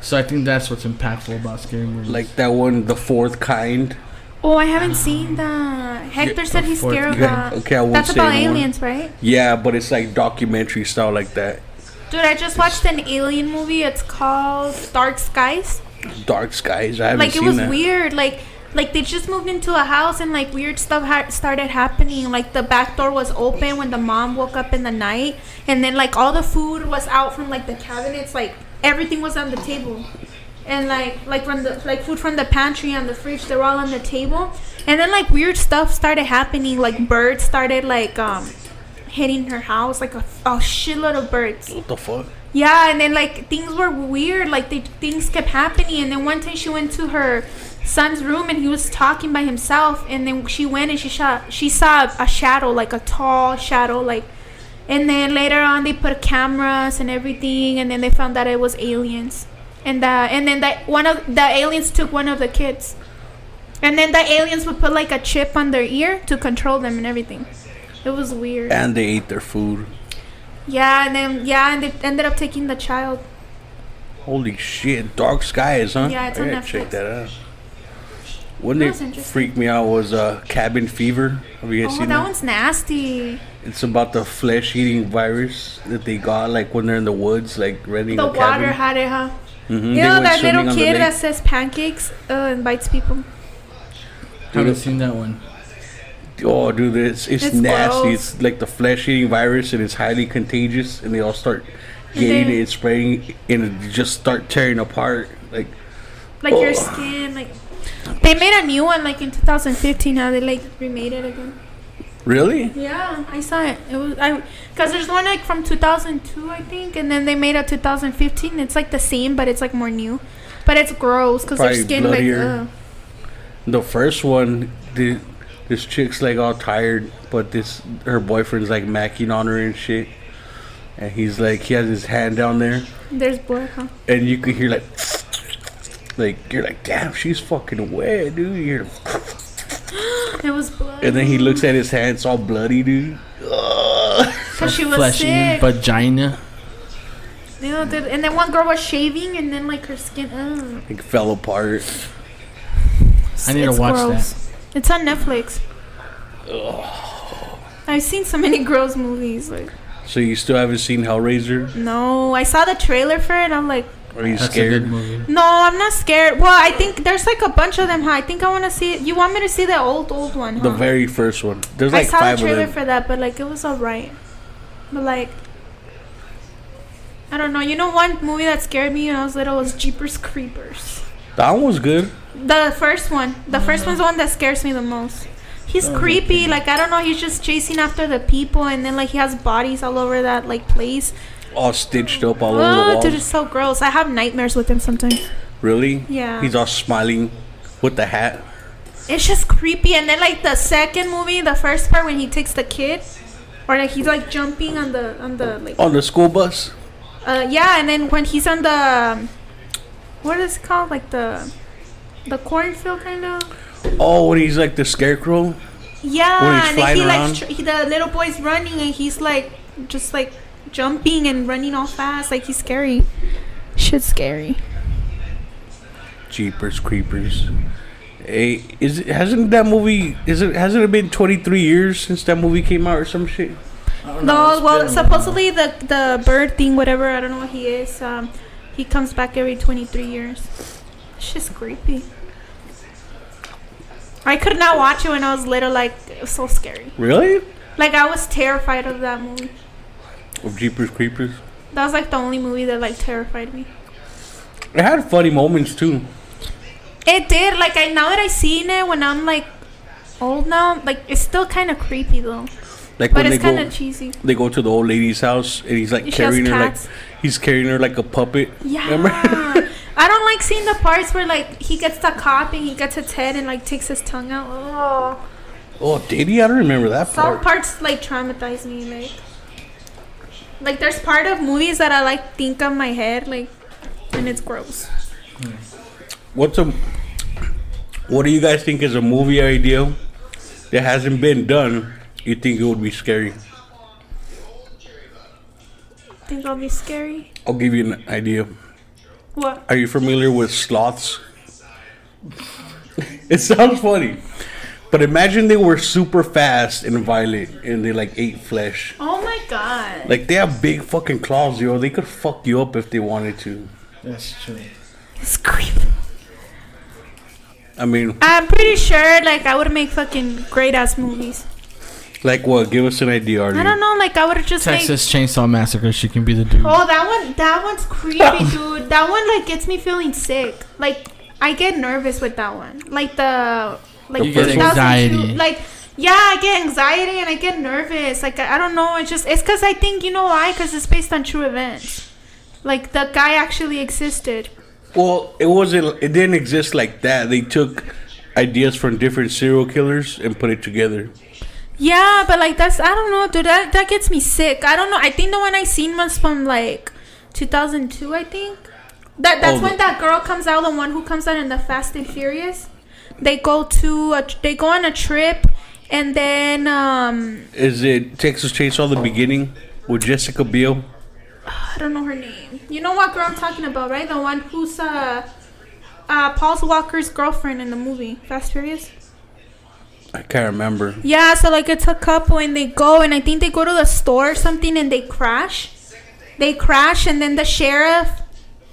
So I think that's what's impactful about scary movies. like that one, The Fourth Kind. Oh, I haven't seen that. Hector said he's scared of that. okay, I won't That's say about anymore. aliens, right? Yeah, but it's like documentary style like that. Dude, I just watched an alien movie. It's called Dark Skies. Dark Skies. I haven't Like it was that. weird. Like like they just moved into a house and like weird stuff ha- started happening. Like the back door was open when the mom woke up in the night, and then like all the food was out from like the cabinets. Like everything was on the table, and like like from the like food from the pantry and the fridge, they were all on the table. And then like weird stuff started happening. Like birds started like um hitting her house. Like a, a shitload of birds. What the fuck? Yeah, and then like things were weird. Like they, things kept happening. And then one time she went to her son's room and he was talking by himself. And then she went and she saw she saw a shadow, like a tall shadow, like. And then later on they put cameras and everything, and then they found that it was aliens. And uh, and then that one of the aliens took one of the kids. And then the aliens would put like a chip on their ear to control them and everything. It was weird. And they ate their food. Yeah, and then yeah, and they ended up taking the child. Holy shit, Dark Skies, huh? Yeah, it's I on gotta check that out. One That's that interesting. freaked me out was uh, Cabin Fever. Have you guys Oh, seen that that? one's nasty. It's about the flesh-eating virus that they got, like when they're in the woods, like renting The a water cabin. had it, huh? Mhm, You they know that little kid that says pancakes uh, and bites people. haven't seen that one. Oh, dude, it's it's, It's nasty. gross. It's like the flesh-eating virus, and it's highly contagious. And they all start getting it, and spreading, and it just start tearing apart. Like, Like your Oh. skin, like. They made a new one like in 2015. Now they like remade it again. really? Yeah, I saw it. It was I because there's one like from 2002 I think, and then they made a 2015. It's like the same, but it's like more new. But it's gross because their skin bloodier. like. The first one, the, this chick's like all tired, but this her boyfriend's like macking on her and shit. And he's like, he has his hand down there, there's blood, huh? and you could hear like, like you're like, damn, she's fucking wet, dude. You hear, It was blood. and then he looks at his hand, it's all bloody, dude. Because she was Flesh eating sick. vagina. You know, dude, and then one girl was shaving, and then like her skin. Ugh. Like fell apart. I need to watch gross. It's on Netflix. I've seen so many gross movies. Like, So you still haven't seen Hellraiser? no, I saw the trailer for it. I'm like, Are you That's a scared? good movie. no, I'm not scared. Well, I think there's like a bunch of them. Huh? I think I want to see. You want me to see the old, old one? Huh? The very first one. There's like I saw five the trailer for that, but like it was alright. But like, I don't know. You know, one movie that scared me when I was little was Jeepers Creepers. That one was good. The first one. The first one's the one that scares me the most. He's creepy. Like I don't know. He's just chasing after the people, and then like he has bodies all over that like place. All stitched up all over the Oh, wall. dude, it's so gross. I have nightmares with him sometimes. Really? Yeah. He's all smiling with the hat. It's just creepy. And then like the second movie, the first part when he takes the kid, or like he's like jumping on the on the like On the school bus. uh yeah, and then when he's on the um, what is it called like the the cornfield kind of Oh, when he's like the scarecrow. Yeah, When he's and then flying he around? like tr- he, the little boy's running and he's like just like jumping and running all fast, like he's scary. Shit's scary. Jeepers creepers. Hey, is it hasn't that movie? Is it hasn't it been twenty three years since that movie came out or some shit? I know, No, well, supposedly the the bird thing, whatever. I don't know what he is. Um, he comes back every twenty three years. Shit's creepy. I could not watch it when I was little. Like it was so scary. Really? Like I was terrified of that movie. Of Jeepers creepers. That was like the only movie that like terrified me. It had funny moments too. It did. Like I now that I seen it when I'm like old now, like it's still kind of creepy though. Like But when they it's kind go, of cheesy. they go to the old lady's house and he's like She carrying her like he's carrying her like a puppet. Yeah. I don't like seeing the parts where like he gets the cop and he gets his head and like takes his tongue out. Oh. oh, did he? I don't remember that Some part. Some parts like traumatize me. Like, like there's part of movies that I like think of my head like, and it's gross. What's a what do you guys think is a movie idea that hasn't been done? You think it would be scary? Think I'll be scary. I'll give you an idea. What? Are you familiar with sloths? it sounds funny. But imagine they were super fast and violent and they like ate flesh. Oh my god. Like they have big fucking claws, yo. They could fuck you up if they wanted to. That's true. It's creepy. I mean, I'm pretty sure like I would make fucking great ass movies. Like what? Give us an idea, Artie. I don't know. Like I would just make. Texas Chainsaw Massacre. She can be the dude. Oh, that one. That one's creepy, dude. That one like gets me feeling sick. Like I get nervous with that one. Like the like You get 2002 anxiety. Like yeah, I get anxiety and I get nervous. Like I, I don't know. It's just it's because I think you know why? Because it's based on true events. Like the guy actually existed. Well, it wasn't. It didn't exist like that. They took ideas from different serial killers and put it together. Yeah, but like that's I don't know, dude. That that gets me sick. I don't know. I think the one I seen was from like 2002. I think that that's Oh, when that girl comes out. The one who comes out in the Fast and Furious. They go to a, they go on a trip, and then um Is it Texas Chainsaw the beginning with Jessica Biel? I don't know her name. You know what girl I'm talking about, right? The one who's uh uh Paul Walker's girlfriend in the movie Fast Furious. I can't remember. Yeah, so like it's a couple and they go and I think they go to the store or something and they crash. They crash and then the sheriff,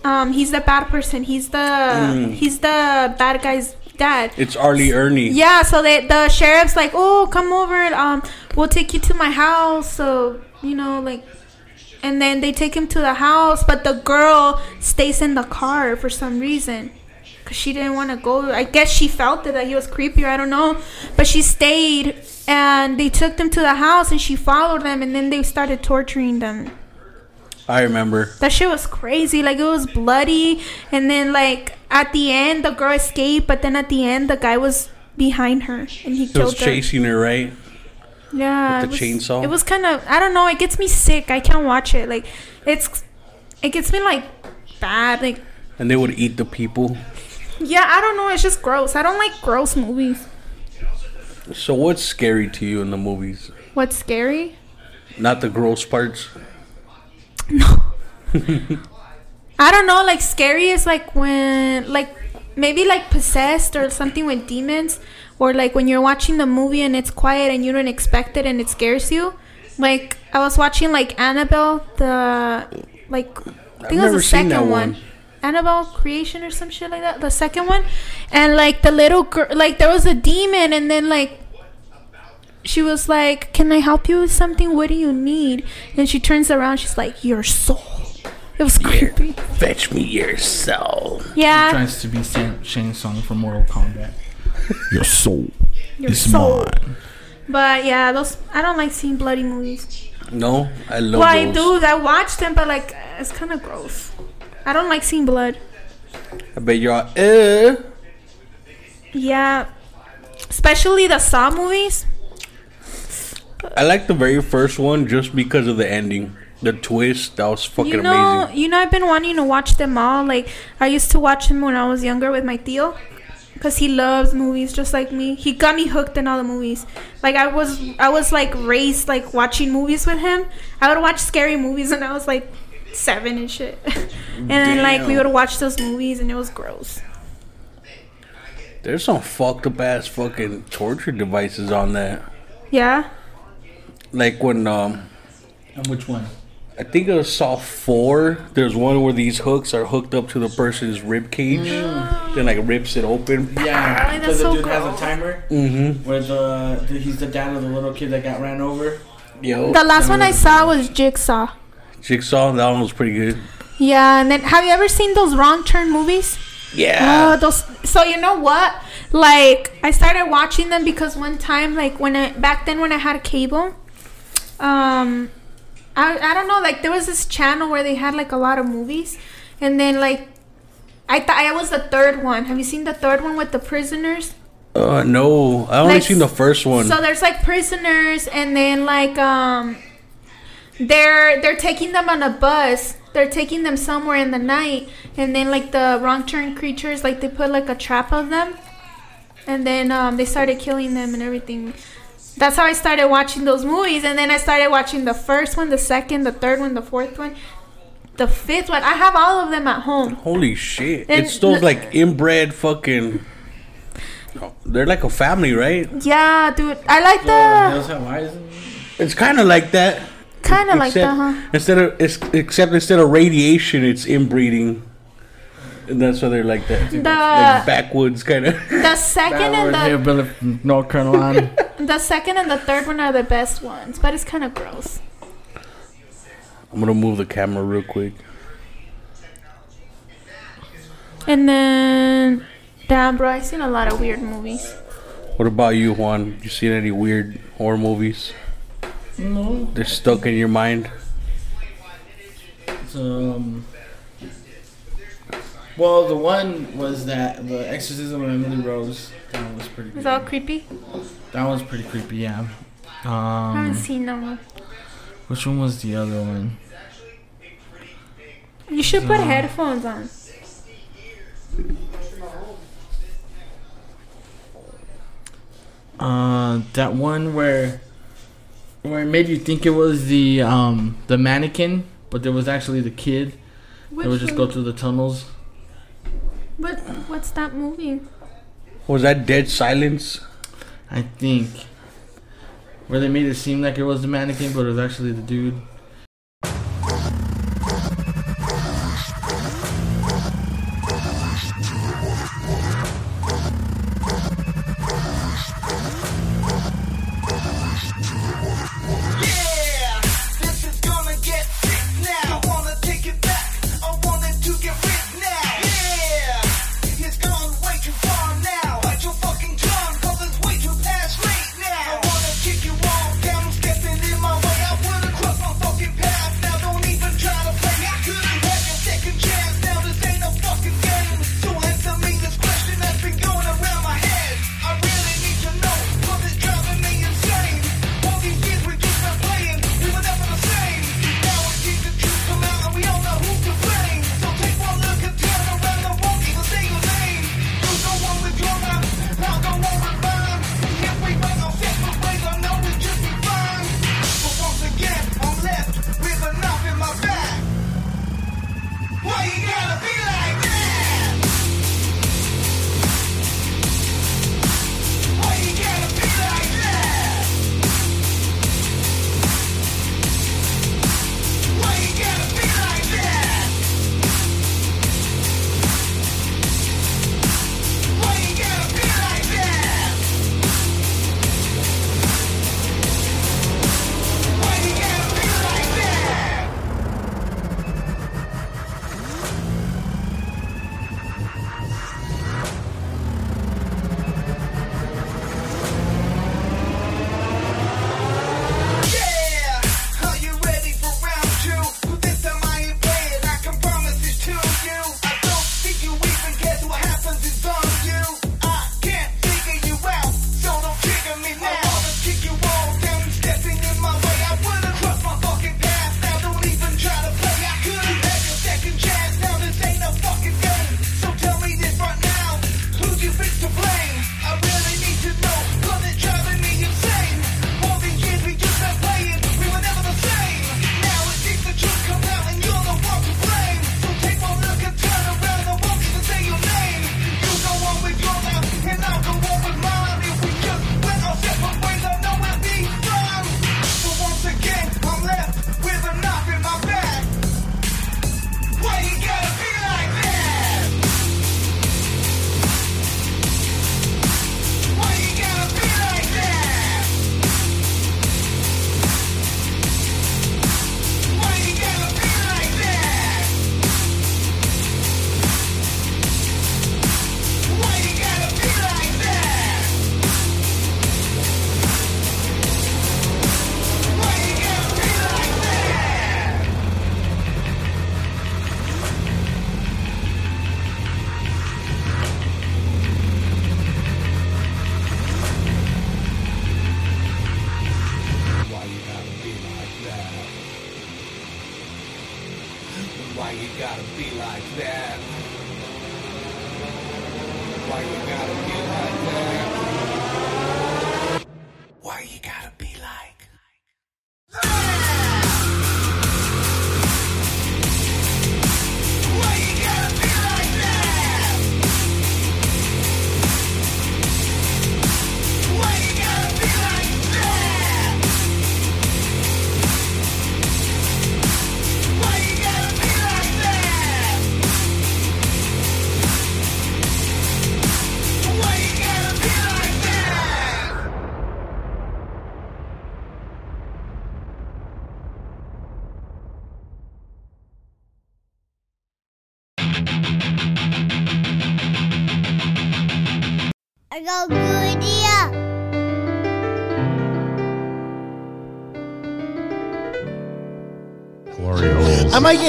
um, he's the bad person. He's the he's the bad guy's dad. It's R. Lee Ermey. Yeah, so they the sheriff's like, oh, come over. Um, we'll take you to my house. So you know, like, and then they take him to the house, but the girl stays in the car for some reason. Cause she didn't want to go. I guess she felt it that he was creepy. Or I don't know, but she stayed, and they took them to the house, and she followed them, and then they started torturing them. I remember. That shit was crazy. Like it was bloody, and then like at the end, the girl escaped, but then at the end, the guy was behind her, and he He killed was her. chasing her, right? Yeah, with the it was, chainsaw? It was kind of I don't know. It gets me sick. I can't watch it. Like it's it gets me like bad. Like And they would eat the people. Yeah, I don't know. It's just gross. I don't like gross movies. So what's scary to you in the movies? What's scary? Not the gross parts. No. I don't know. Like scary is like when like maybe like possessed or something with demons, or like when you're watching the movie and it's quiet and you don't expect it and it scares you. Like I was watching like Annabelle, the like I think it was the second one. one. Annabelle Creation or some shit like that. The second one, and like the little girl, like there was a demon, and then like she was like, "Can I help you with something? What do you need?" And she turns around, she's like, "Your soul." It was creepy. Fetch me your soul. Yeah, She tries to be Sam- Shang Tsung from Mortal Kombat. Your soul your is soul. mine. But yeah, those I don't like seeing bloody movies. No, I love well, I do. I watch them, but like it's kind of gross. I don't like seeing blood. I bet you're all, uh. Yeah, especially the Saw movies. I like the very first one just because of the ending. The twist, that was fucking you know, amazing. you know, I've been wanting to watch them all. Like I used to watch them when I was younger with my tío. because he loves movies just like me. He got me hooked in all the movies. Like I was, I was like raised like watching movies with him. I would watch scary movies when I was like seven and shit, and then like we would watch those movies and it was gross. There's some fucked up ass fucking torture devices on that. Yeah, Like when um And which one? I think it was Saw four. There's one where these hooks are hooked up to the person's rib cage, then like rips it open. Yeah, Really? so That's the so dude has a timer Mm-hmm. where the, the he's the dad of the little kid that got ran over. Yo, the last one I saw was Jigsaw. Jigsaw. That one was pretty good. Yeah, and then have you ever seen those wrong turn movies? Yeah. Oh, those. So you know what? Like I started watching them because one time, like when I back then when I had a cable, um, I I don't know, like there was this channel where they had like a lot of movies, and then like I thought I was the third one. Have you seen the third one with the prisoners? Uh, no, I only Like, seen the first one. So there's like prisoners, and then like um, they're they're taking them on a bus. They're taking them somewhere in the night, and then like the wrong turn creatures, like they put like a trap of them, and then um, they started killing them and everything. That's how I started watching those movies, and then I started watching the first one, the second, the third one, the fourth one, the fifth one. I have all of them at home. Holy shit! And it's those like inbred fucking. They're like a family, right? Yeah, dude, I like The the Have Eyes. and- It's kind of like that. Kind of like that, huh? Instead of it's, except instead of radiation, it's inbreeding, and that's why they're like that. The like backwoods kind of. the second and the Hillbilly from North Carolina. The second and the third one are the best ones, but it's kind of gross. I'm gonna move the camera real quick. And then, damn, bro, I've seen a lot of weird movies. What about you, Juan? You seen any weird horror movies? No. They're stuck in your mind. So, um, well, the one was that the Exorcism of Emily Rose. That one was pretty. It's Creepy. all creepy. That one's pretty creepy. Yeah. I haven't Um, seen them. which one was the other one? You should put headphones on. Uh, that one where where it made you think it was the um the mannequin, but there was actually the kid. Which They would just go through the tunnels. What? What's that movie? Was that Dead Silence? I think. Where they made it seem like it was the mannequin, but it was actually the dude.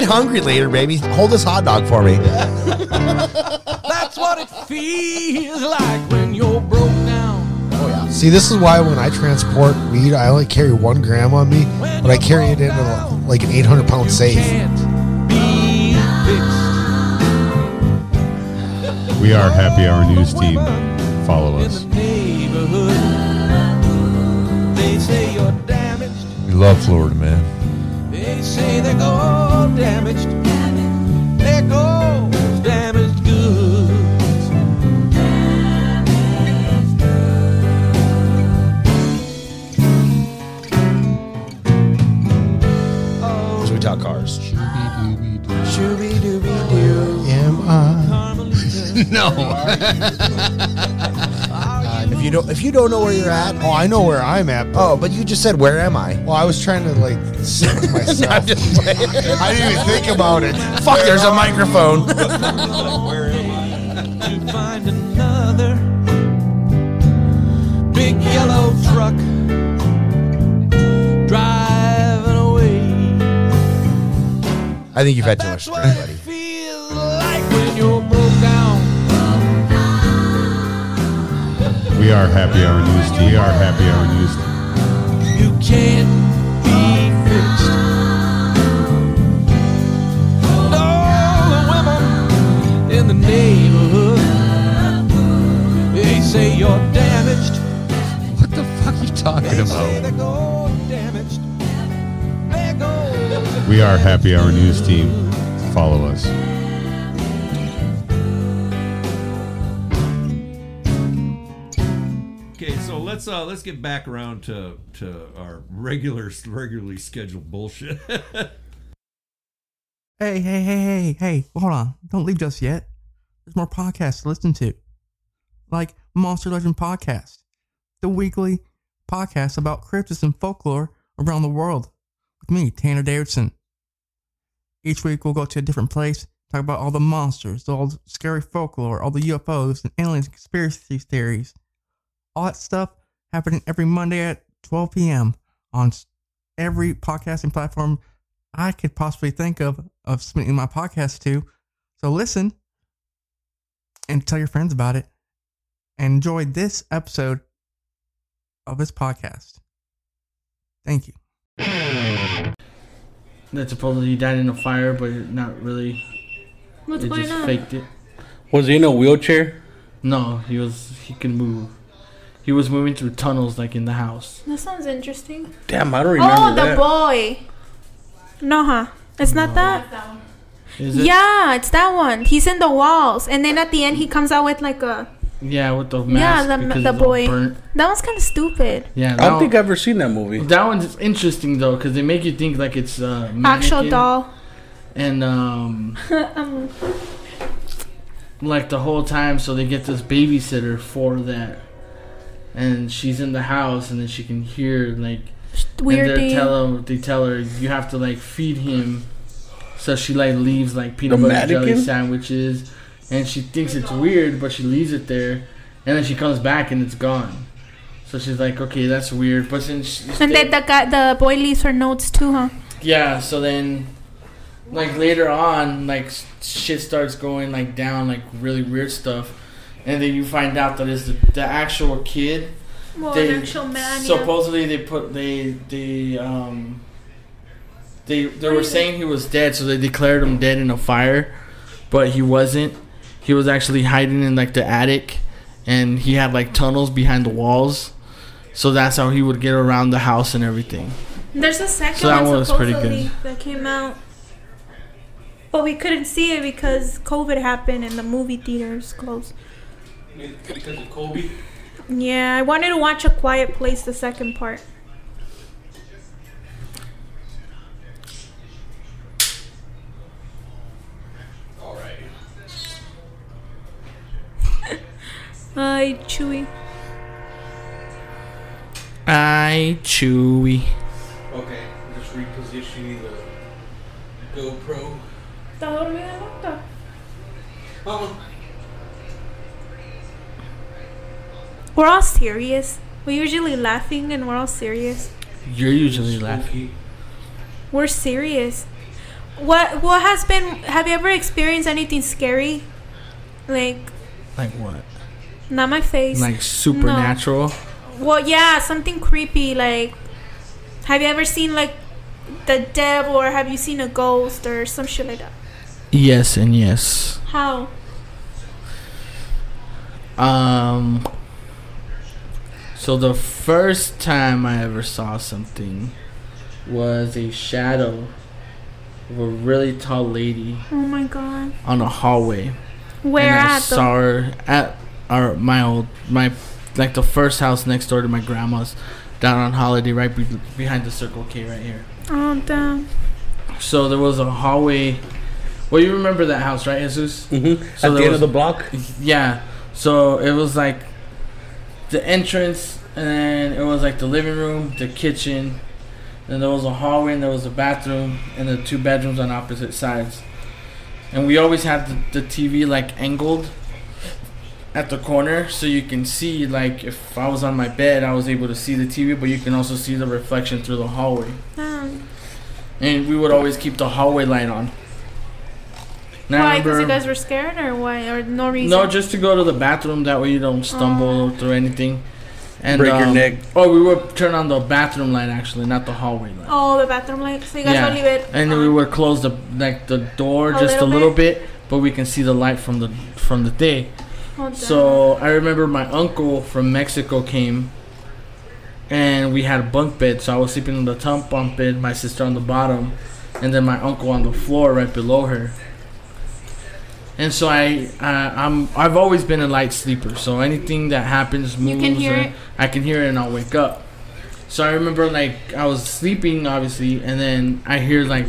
Get hungry later, baby. Hold this hot dog for me. That's what it feels like when you're broke down. Oh, See, this is why when I transport weed, I only carry one gram on me, but I carry it in a, like an 800 pound safe. Be. We are Happy Hour News Team. Follow us. Neighborhood. They say you're damaged. We love Florida, man. They say they go damaged. There goes damaged goods. So we talk cars. Shooby dooby doo. Am I? no. If you don't, if you don't know where you're at, Oh, I know where I'm at. But, oh, but you just said, "Where am I?" well, I was trying to like sing to myself. I'm just playing. I didn't even think about it. Fuck, there's a microphone. to find another big yellow truck driving away. I think you've had too much to drink, buddy. We are Happy Hour News Team. We are Happy Hour News Team. You can't be fixed. And all the women in the neighborhood, they say you're damaged. What the fuck are you talking They about? they damaged. We are Happy Hour News Team. Follow us. Uh let's get back around to to our regular regularly scheduled bullshit. Hey, hey, hey, hey, hey, hold on. Don't leave just yet. There's more podcasts to listen to. Like Monster Legend Podcast, the weekly podcast about cryptids and folklore around the world with me, Tanner Davidson. Each week we'll go to a different place, talk about all the monsters, all the scary folklore, all the UFOs and aliens conspiracy theories. All that stuff happening every Monday at 12 p.m. on every podcasting platform I could possibly think of of submitting my podcast to. So listen and tell your friends about it and enjoy this episode of this podcast. Thank you. That supposedly he died in a fire, but not really. What's they going just on? faked it. Was he in a wheelchair? No, he was. He can move. He was moving through tunnels like in the house. That sounds interesting. Damn, I don't remember Oh, the that. boy. No, huh? It's not that. Is it? Yeah, it's that one. He's in the walls, and then at the end he comes out with like a. Yeah, with the Yeah, mask. the- because the it's all boy. burnt. That one's kind of stupid. Yeah, I that, don't one, think I've ever seen that movie. that one's interesting though, because they make you think like it's uh, Actual mannequin. doll. and um, um, like the whole time, so they get this babysitter for that, and she's in the house, and then she can hear like weird and they thing. tell him, they tell her you have to like feed him, so she like leaves like peanut The butter jelly sandwiches, and she thinks it's weird, but she leaves it there, and then she comes back and it's gone. So she's like, okay, that's weird, but then she And then the guy, the boy leaves her notes too, huh? yeah, so then like later on, like shit starts going like down, like really weird stuff, and then you find out that it's the, the actual kid. Well, They- an actual man. yeah. Supposedly they put they they um they they were saying he was dead, so they declared him dead in a fire, but he wasn't. He was actually hiding in like the attic, and he had like tunnels behind the walls, so that's how he would get around the house and everything. There's a second So that one one was pretty supposedly good. that came out, but we couldn't see it because COVID happened and the movie theaters closed. Because of Kobe. Yeah, I wanted to watch A Quiet Place, the second part. All right. Ay, Chuy. I Chuy. Okay, just repositioning the GoPro. ¿Está dormida el doctor? We're all serious. We're usually laughing and we're all serious. You're usually laughing. We're serious. What what has been have you ever experienced anything scary? Like Like what? not my face. Like supernatural. Well, yeah, something creepy like have you ever seen like the devil or have you seen a ghost or some shit like that? Yes and yes. How? Um. So the first time I ever saw something was a shadow of a really tall lady Oh my god. on a hallway. Where and I at though? saw her at our my old my like the first house next door to my grandma's down on holiday right be- behind the Circle K right here. Oh damn. So there was a hallway. Well, you remember that house, right, Jesus? Mm-hmm. So At the end was- of the block. Yeah. So it was like the entrance, and then it was like the living room, the kitchen, then there was a hallway, and there was a bathroom, and the two bedrooms on opposite sides. And we always had the, the TV like angled at the corner, so you can see like if I was on my bed, I was able to see the TV, but you can also see the reflection through the hallway. Damn. And we would always keep the hallway light on. And I Why? Because you guys were scared or why? Or no reason? no, just to go to the bathroom. That way you don't stumble through anything. And Break your um, neck. Oh, we would turn on the bathroom light actually, not the hallway light. Oh, the bathroom light. So you guys will leave it. and then we would close the like the door A just a little little bit, but we can see the light from the from the day. Oh, damn. So I remember my uncle from Mexico came, and we had a bunk bed. So I was sleeping on the top bunk bed, my sister on the bottom, and then my uncle on the floor right below her. And so I, uh, I'm, I've always been a light sleeper. So anything that happens, moves, can hear or- it? I can hear it and I'll wake up. So I remember like I was sleeping obviously, and then I hear like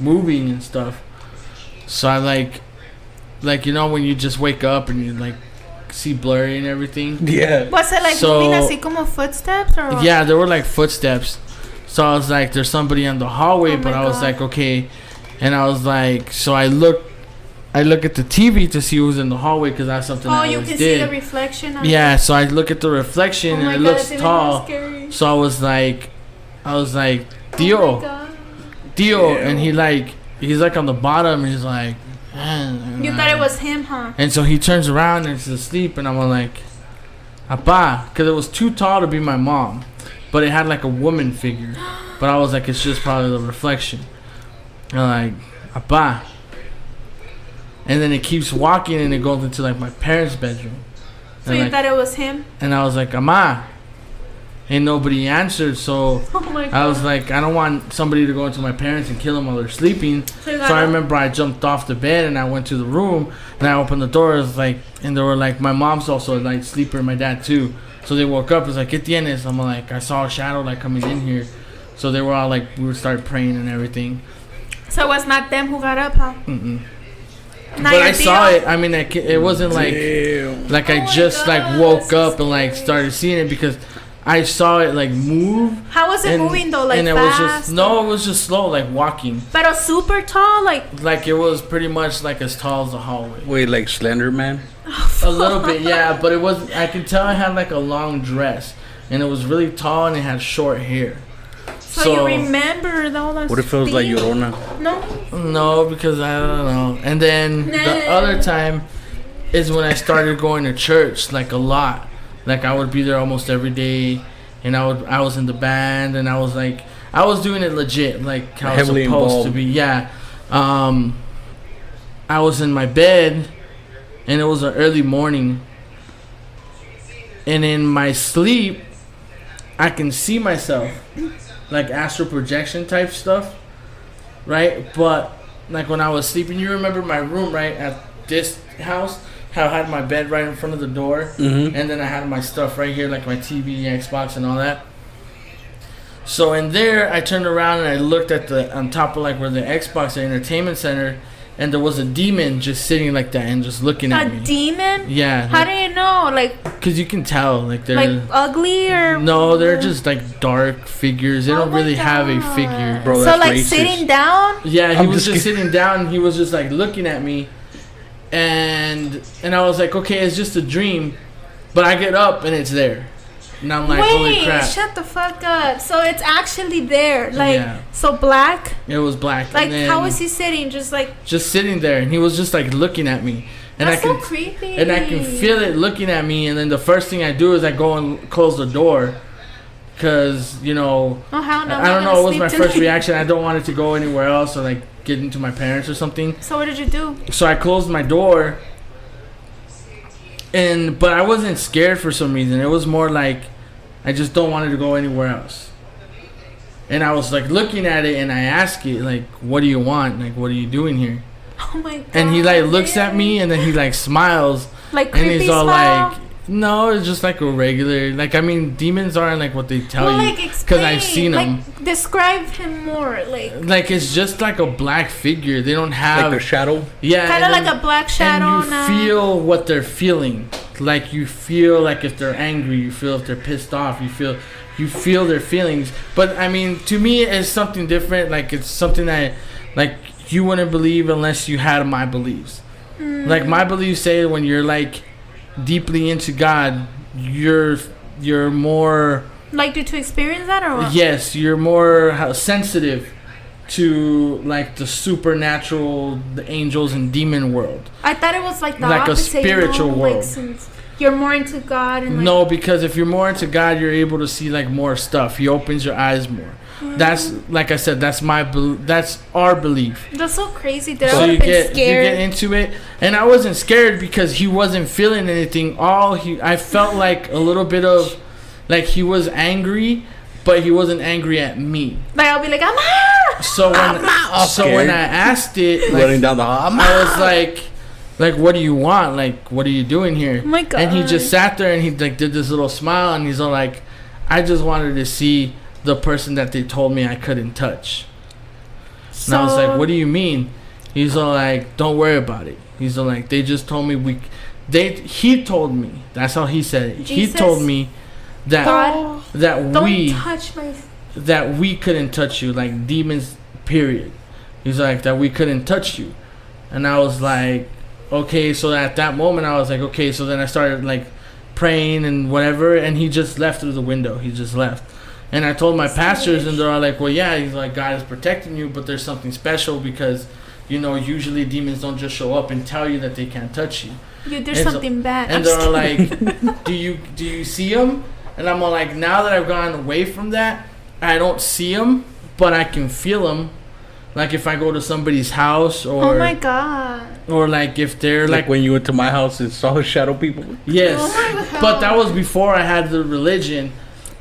moving and stuff. So I like, like you know when you just wake up and you like see blurry and everything. Yeah. Was it like So- moving así como footsteps or? what? Yeah, there were like footsteps. So I was like, "There's somebody in the hallway," Oh but I was God. like, "Okay," and I was like, so I look, I look at the TV to see who's in the hallway because that's something Oh, I you can did. see the reflection. Of Yeah, so I look at the reflection Oh and my it God, looks that's even more tall. scary. So I was like, I was like, Oh Dio, my God. Dio, and he like, he's like on the bottom. He's like, You thought it was him, huh? and so he turns around and he's asleep, and I'm like, Apa, because it was too tall to be my mom, but it had like a woman figure. But I was like, it's just probably the reflection. And I'm like, Apa. And then it keeps walking and it goes into like my parents' bedroom. So and, you like, thought it was him? and I was like, Ama. And nobody answered, so Oh I was like, I don't want somebody to go into my parents and kill them while they're sleeping. So So I remember I jumped off the bed and I went to the room and I opened the door. It was like, and they were like, my mom's also a light sleeper, and my dad too. So they woke up. It was like, get the end I'm like, I saw a shadow like coming in here. So they were all like, we would start praying and everything. So it was not them who got up, huh? Mm-mm. Not but your I saw it. I mean, I it mm, wasn't like like I oh just like woke up and like started seeing it because I saw it like move. How was it and- moving though? Like and it fast? was just no, it was just slow, like walking. But a super tall, like Like it was pretty much like as tall as the hallway. Wait, like Slender Man? A little bit, yeah, but it was. I could tell it had like a long dress, and it was really tall, and it had short hair. So, you remember all those. What if it was like things? Llorona? No. No, because I don't know. And then the other time is when I started going to church like a lot. Like I would be there almost every day, and I would I was in the band, and I was like I was doing it legit, like how Heavily it's supposed to be. Yeah. Um, I was in my bed, and it was an early morning, and in my sleep, I can see myself, like astral projection type stuff, right? But like when I was sleeping, you remember my room, right, at this house. How I had my bed right in front of the door, Mhm. and then I had my stuff right here, like my TV, Xbox, and all that. So in there, I turned around and I looked at the on top of like where the Xbox, the entertainment center, and there was a demon just sitting like that and just looking at me. A demon? Yeah, How do you know? Like, Cause you can tell, like they're like ugly or no, they're mm. just like dark figures. They Oh don't really have a figure. Bro, so that's like racist. sitting down? Yeah, he I'm was just just, sitting down. He was just like looking at me, and and I was like, okay, it's just a dream, but I get up and it's there, and I'm like, holy Wait, crap! shut the fuck up. So it's actually there. Like Yeah. so black? It was black. Like how was he sitting? Just like Just sitting there, and he was just like looking at me, and that's I can so creepy. and I can feel it looking at me, and then the first thing I do is I go and close the door, cause you know. Oh no! I don't know. It was my first reaction. I don't want it to go anywhere else or like get into my parents or something. So what did you do? So I closed my door. And but I wasn't scared for some reason. It was more like I just don't want it to go anywhere else. And I was like looking at it and I asked it like, "What do you want? Like, what are you doing here?" Oh my god! And he like looks at me and then he like smiles Like and he's all smile? like, "No, it's just like a regular. Like I mean, demons aren't like what they tell well, you like because I've seen them." Like describe him more. Like Like it's just like a black figure. They don't have Like a shadow? Yeah, kind of like then- a black shadow. and you now. feel what they're feeling. Like you feel like if they're angry, you feel if they're pissed off, you feel you feel their feelings. But I mean, to me, it's something different. Like it's something that like you wouldn't believe unless you had my beliefs. Mm. Like my beliefs say when you're like deeply into God, you're you're more Like did to experience that or what? yes, you're more sensitive to like the supernatural, the angels and demon world. I thought it was like the Like a opposite, spiritual you know? world. Like since you're more into God and like, No, because if you're more into God, you're able to see like more stuff. He opens your eyes more. That's like I said. That's my. bel that's our belief. That's so crazy. That I So would you have been get you get into it, and I wasn't scared because he wasn't feeling anything. All he, I felt like a little bit of, like he was angry, but he wasn't angry at me. like I'll be like, I'm! So when so when. I asked it, Running down the hall. I was like, like, what do you want? Like, what are you doing here? Oh my god. And he just sat there and he like did this little smile and he's all like, I just wanted to see the person that they told me I couldn't touch. and I was like, what do you mean? He's all like, don't worry about it. He's all like, they just told me we, they he told me. That's how he said it. He told me that God, that don't we touch my. that we couldn't touch you, like demons, period. He's like, that we couldn't touch you. And I was like, okay, so at that moment, I was like, okay, so then I started like praying and whatever, and he just left through the window. He just left. And I told my pastors, and they're all like, well, yeah, he's like, God is protecting you, but there's something special because, you know, usually demons don't just show up and tell you that they can't touch you. You there's And so- something bad. And I'm they're all like, "Do you do you see them?" And I'm all like, "Now that I've gone away from that, I don't see them, but I can feel them. Like if I go to somebody's house, or oh my god. or like if they're like like, when you went to my house and saw shadow people. yes, Oh my god. but that was before I had the religion.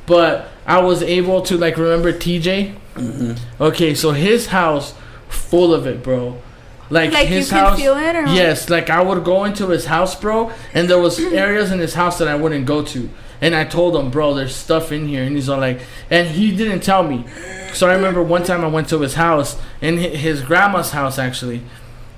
But I was able to like remember TJ. Mm-hmm. Okay, so his house full of it, bro. Like, Like his can house. feel it or? Yes, like I would go into his house, bro, and there was areas in his house that I wouldn't go to. And I told him, bro, there's stuff in here, and he's all like, and he didn't tell me. So I remember one time I went to his house, and hi- his grandma's house actually,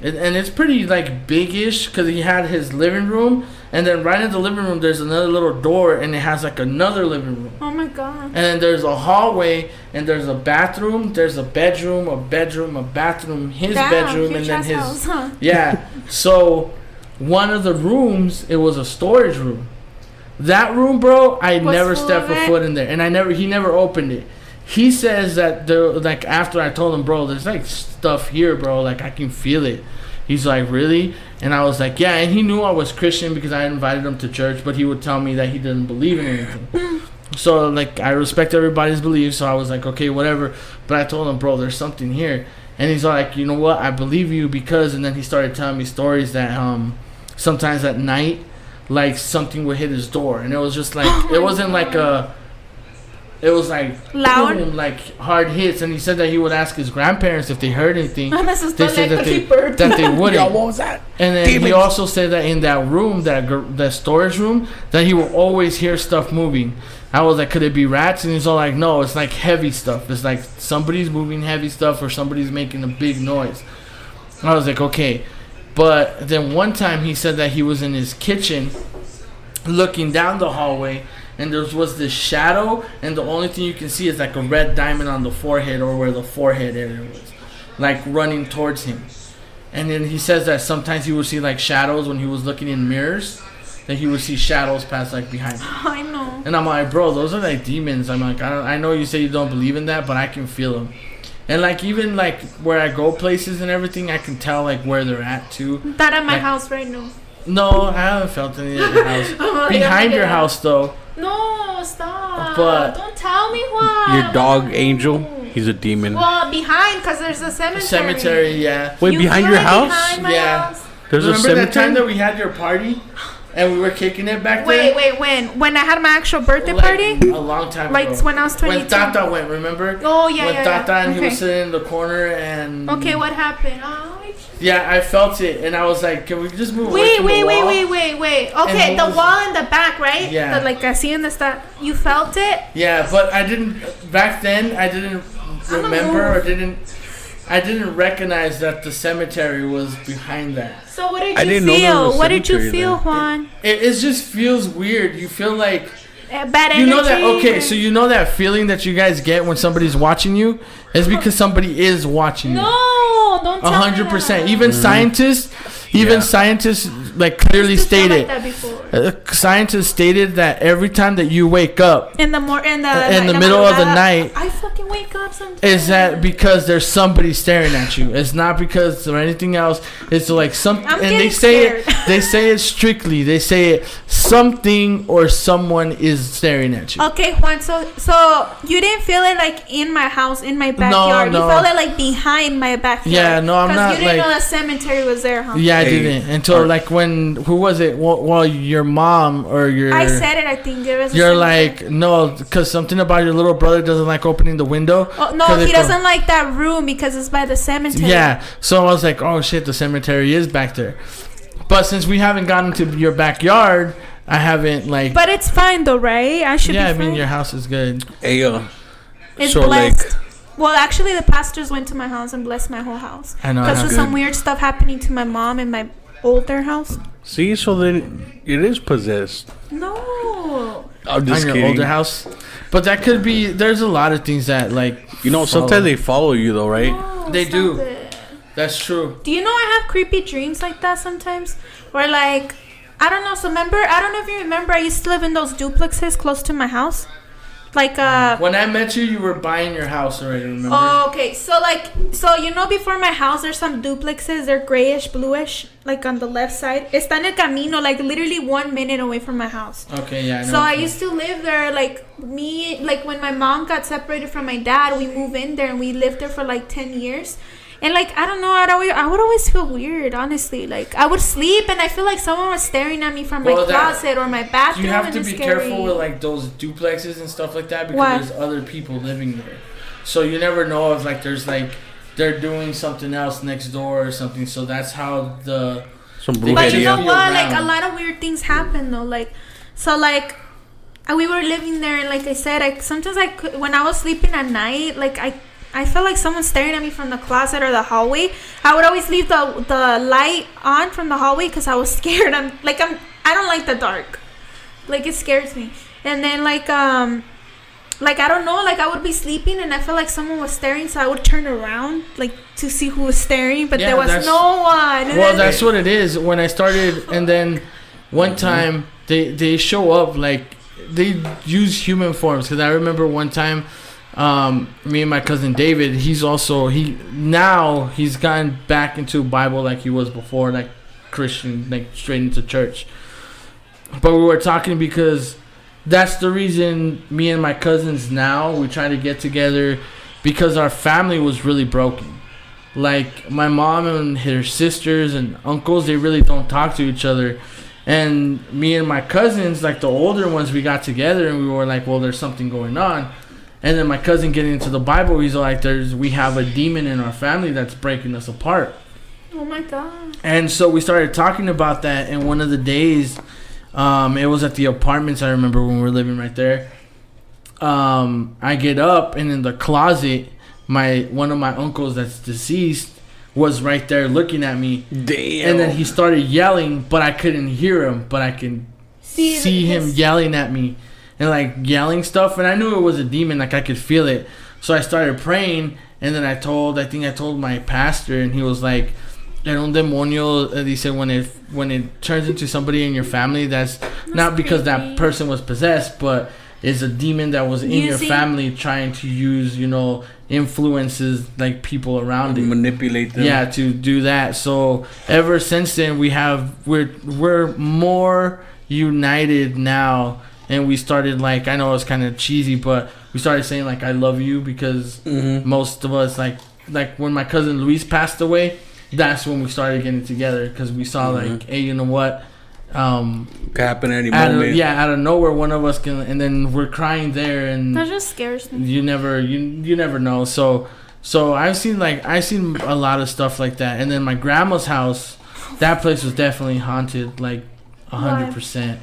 and, and it's pretty like big-ish because he had his living room, and then right in the living room there's another little door, and it has like another living room. Oh my god. And then there's a hallway, and there's a bathroom, there's a bedroom, a bedroom, a bathroom, his Damn, bedroom, and then his house, huh? yeah. So one of the rooms, it was a storage room. That room, bro, I never stepped a foot in there, and I never, he never opened it. He says that the like after I told him, bro, there's like stuff here, bro, like I can feel it. He's like, really? And I was like, yeah. And he knew I was Christian because I invited him to church, but he would tell me that he didn't believe in anything. So like I respect everybody's beliefs, so I was like, okay, whatever. But I told him, bro, there's something here, and he's like, you know what? I believe you because, and then he started telling me stories that um sometimes at night, like something would hit his door, and it was just like it wasn't like a. It was like Loud? boom, like hard hits, and he said that he would ask his grandparents if they heard anything. Me they said that they creeper. that they wouldn't. Yo, what was that? And then he also said that in that room, that gr- that storage room, that he will always hear stuff moving. I was like, could it be rats? And he's all like, no, it's like heavy stuff. It's like somebody's moving heavy stuff or somebody's making a big noise. I was like, okay. But then one time he said that he was in his kitchen looking down the hallway and there was this shadow and the only thing you can see is like a red diamond on the forehead or where the forehead area was like running towards him. And then he says that sometimes he would see like shadows when he was looking in mirrors that he would see shadows pass like behind him. I know. and i'm like bro those are like demons. I'm like i, don't, I know you say you don't believe in that but i can feel them and like even like where i go places and everything i can tell like where they're at too. That at my Like- house right now. no i haven't felt any at your house. Oh, behind yeah, your yeah. house though No, stop. But- Don't tell me why. Your dog Angel, he's a demon. Well, behind, because there's a cemetery. cemetery yeah Wait, You behind your it house? behind my Yeah. house? There's a remember that time that we had your party and we were kicking it back then. Wait, there wait, when? When I had my actual birthday Like, party? a long time Like ago Like when I was 22. when Tata went remember Oh, yeah, when yeah, Tata yeah. and he was sitting in the corner and Okay, what happened? Oh, yeah I felt it and I was like can we just move Wait, wait, wait, wait, wait, wait. Okay, the wall in the back, right? Yeah. The, like I see in the stuff. You felt it? Yeah, but I didn't back then. I didn't remember or didn't. I didn't recognize that the cemetery was behind that. So what did I you didn't feel? was What did you feel, there. Juan? It, it just feels weird. You feel like Uh, bad you know that. Okay, so you know that feeling that you guys get when somebody's watching you is because somebody is watching you. No, don't tell A hundred percent. that. Even scientists, even Yeah. scientists, like clearly Used stated. like that before. uh, scientists stated that every time that you wake up, In the more in the In the like, middle of the night. I fucking wake up sometimes. is that because there's somebody staring at you. It's not because of anything else. It's like some, I'm and they getting say it. They say it strictly. They say it. Something or someone is staring at you. Okay, Juan. So so you didn't feel it like in my house, in my backyard. no. no. You felt it like behind my backyard. Yeah, no, I'm 'Cause not, You didn't like- know the cemetery was there, huh? Yeah, I Hey, didn't until are- like when who was it? Well, well your mom or your. I said it. I think there was. You're cemetery. like no, because something about your little brother doesn't like opening the window. Oh, no, he doesn't like that room because it's by the cemetery. Yeah, so I was like, oh shit, the cemetery is back there. But since we haven't gotten to your backyard, I haven't like. But it's fine though, right? I should yeah, I be mean your house is good. Hey, uh, It's so blessed. like, Well, actually, the pastors went to my house and blessed my whole house. I know. Because of there's some weird stuff happening to my mom and my older house. see, so then it is possessed. No. I'm just on your kidding. older house, but that could be. There's a lot of things that like You know, follow. sometimes they follow you though, right? No, They stop do. it. That's true. Do you know I have creepy dreams like that sometimes? Where like I don't know. So remember, I don't know if you remember, I used to live in those duplexes close to my house. Like uh. When I met you, you were buying your house already. Remember? Oh, okay. So like, so you know, before my house, there's some duplexes. They're grayish, bluish, like on the left side. Está en el camino, like literally one minute away from my house. Okay, yeah. I know So I used to live there, like me, like when my mom got separated from my dad, we moved in there and we lived there for like ten years. And like I don't know, I'd always, I would always feel weird, honestly. Like I would sleep and I feel like someone was staring at me from my Well, that- closet or my bathroom. You have and to it's be scary. careful with like those duplexes and stuff like that because Why? there's other people living there. So you never know if like there's like they're doing something else next door or something. So that's how the Some But you know you what? Like a lot of weird things happen though. Like, so like, uh, we were living there, and like I said, I sometimes I could, when I was sleeping at night, like I. I felt like someone staring at me from the closet or the hallway. I would always leave the the light on from the hallway because I was scared. I'm like I'm I don't like the dark, like it scares me. And then like um, like I don't know, like I would be sleeping and I felt like someone was staring, so I would turn around like to see who was staring, but Yeah, there was no one. And Well, then- that's what it is. When I started, and then one time they they show up like they use human forms. Because I remember one time, um, me and my cousin David. He's also he now he's gotten back into Bible like he was before, like Christian, like straight into church. But we were talking because that's the reason me and my cousins now we try to get together because our family was really broken like my mom and her sisters and uncles they really don't talk to each other And me and my cousins, like the older ones, we got together and we were like, well, there's something going on. And then my cousin getting into the Bible, he's like, there's we have a demon in our family that's breaking us apart. Oh my god. And so we started talking about that. And one of the days, um, it was at the apartments. I remember when we were living right there. Um, I get up and in the closet, my one of my uncles that's deceased was right there looking at me. Damn. And then he started yelling, but I couldn't hear him, but I can See, see, him yelling at me and like yelling stuff. And I knew it was a demon, like I could feel it. So I started praying, and then I told, I think I told my pastor, and he was like, "En un demonio," uh, he said, when it when it turns into somebody in your family, that's, not because that person was possessed, but is a demon that was in your family trying to use, you know, influences like people around it. manipulate them. Yeah, to do that. So ever since then, we have we're we're more united now, and we started like I know it's kind of cheesy, but we started saying like I love you because most of us like like when my cousin Luis passed away, that's when we started getting together because we saw like hey you know what. Um, Could happen any out of, moment. yeah, out of nowhere, one of us can, and then we're crying there, and That just scares me. you never you you never know so so i've seen like i've seen a lot of stuff like that and then my grandma's house that place was definitely haunted like a hundred percent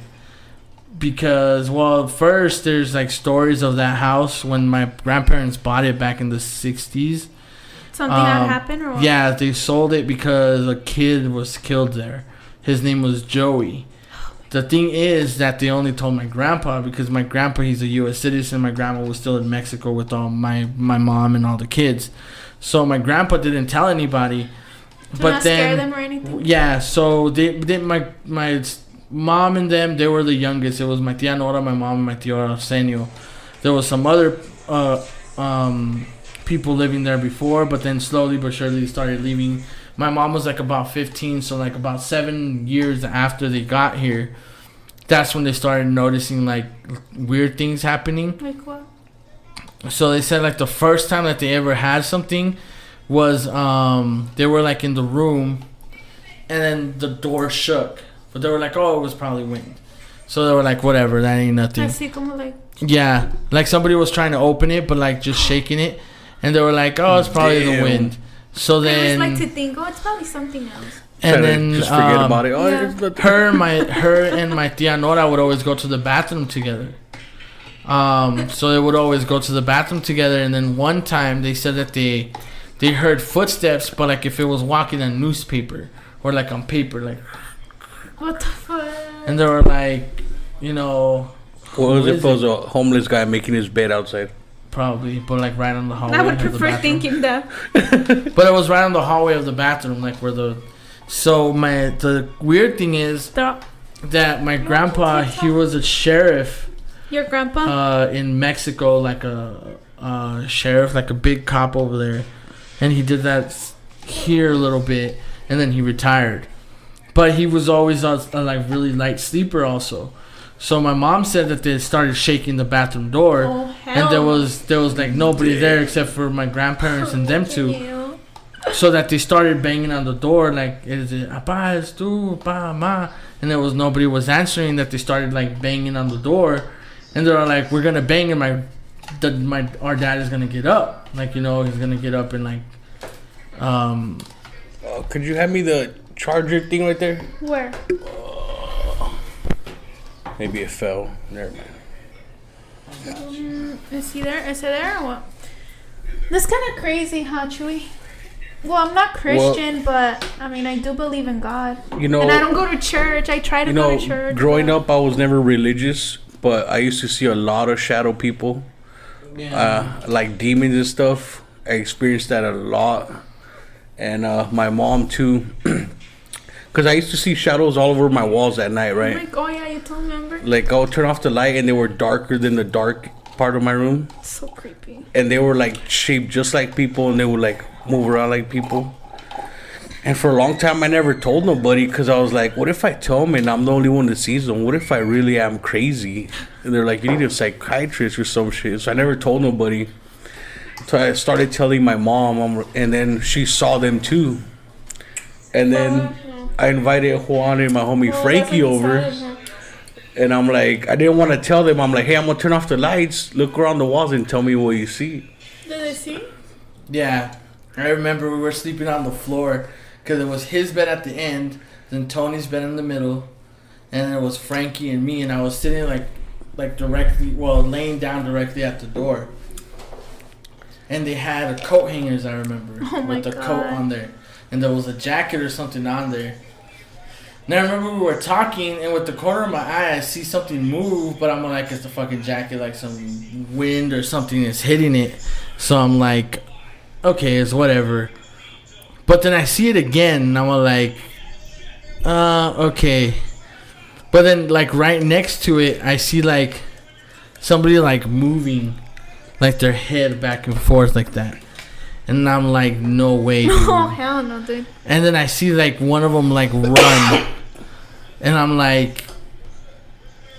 because well first there's like stories of that house when my grandparents bought it back in the 60s Something Um, happened or what? yeah they sold it because a kid was killed there his name was joey the thing is that they only told my grandpa because my grandpa he's a U.S. citizen. My grandma was still in Mexico with all my my mom and all the kids, so my grandpa didn't tell anybody. To but not then, scare them or anything. yeah, so they, they my my mom and them they were the youngest. It was my tia Nora, my mom, and my tio Arsenio. There was some other uh, um, people living there before, but then slowly but surely they started leaving. My mom was like about 15, so like about seven years after they got here, that's when they started noticing like weird things happening. Like what? So they said like the first time that they ever had something was um they were like in the room and then the door shook. But they were like, Oh, it was probably wind. So they were like, Whatever, that ain't nothing. Así como like. Yeah. Like somebody was trying to open it but like just shaking it and they were like, Oh, it's probably the wind. So I always then like to think, oh, it's probably something else. and then just forget um, about it. Oh, yeah. it's her and my her and my tia Nora would always go to the bathroom together. Um, so they would always go to the bathroom together, and then one time they said that they they heard footsteps, but like if it was walking on newspaper or like on paper, like, What the fuck? and they were like, you know, What was who it is if it was a homeless guy making his bed outside? Probably, but like right on the hallway. I would of the prefer bathroom. thinking that. But it was right on the hallway of the bathroom, like where the. So my the weird thing is The, that my grandpa he was a sheriff your grandpa? uh, in Mexico, like a, a sheriff, like a big cop over there, and he did that here a little bit, and then he retired. But he was always a, a like really light sleeper also. So my mom said that they started shaking the bathroom door, Oh, and there was there was like nobody there except for my grandparents and them two. So that they started banging on the door, like, is it apa, es tu, pa, ma? And there was nobody was answering. That they started like banging on the door, and they're like, we're gonna bang, and my, the, my, our dad is gonna get up, like you know, he's gonna get up and like, um, Uh, could you have me the charger thing right there? Where? Maybe it fell. Never mind. Mm, is he there? Is he there or what? That's kind of crazy, huh, Chuy? Well, I'm not Christian, but I mean, I do believe in God. You know- and I don't go to church. I try to You go know, to church. growing up, I was never religious, but I used to see a lot of shadow people, uh, like demons and stuff. I experienced that a lot, and uh, my mom too, because I used to see shadows all over my walls at night. Right, my, oh yeah, you told me, remember? like I would turn off the light, and they were darker than the dark part of my room, So creepy. and they were like shaped just like people, and they would like move around like people. And for a long time, I never told nobody because I was like, what if I tell them and I'm the only one that sees them? What if I really am crazy? And they're like, you need a psychiatrist or some shit. So I never told nobody. So I started telling my mom, um, and then she saw them too. And then I invited Juan and my homie Oh, Frankie that's what you over. And I'm like, I didn't want to tell them. I'm like, hey, I'm gonna turn off the lights, look around the walls, and tell me what you see. Did they see? Yeah, I remember we were sleeping on the floor because it was his bed at the end, then Tony's bed in the middle, and it was Frankie and me, and I was sitting like, like directly, well, laying down directly at the door. And they had a coat hangers, I remember, Oh my with the coat on there, and there was a jacket or something on there. And I remember we were talking, and with the corner of my eye, I see something move, but I'm like, it's the fucking jacket, like some wind or something is hitting it. So I'm like, okay, it's whatever. But then I see it again, and I'm like, uh, okay. But then, like, right next to it, I see, like, somebody, like, moving, like, their head back and forth like that. And I'm like, no way. dude. Oh hell no, dude. And then I see like one of them like run, and I'm like,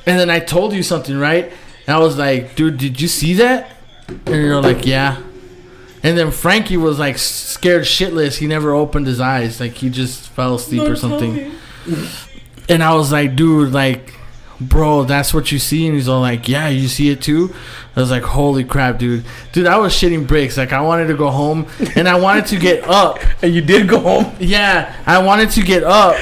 and then I told you something, right? And I was like, dude, did you see that? And you're like, yeah. And then Frankie was like scared shitless. He never opened his eyes, like he just fell asleep or something. And I was like, dude, like, bro, that's what you see? And he's all like, yeah, you see it too? I was like, holy crap, dude. Dude, I was shitting bricks. Like, I wanted to go home and I wanted to get up. And you did go home? Yeah, I wanted to get up,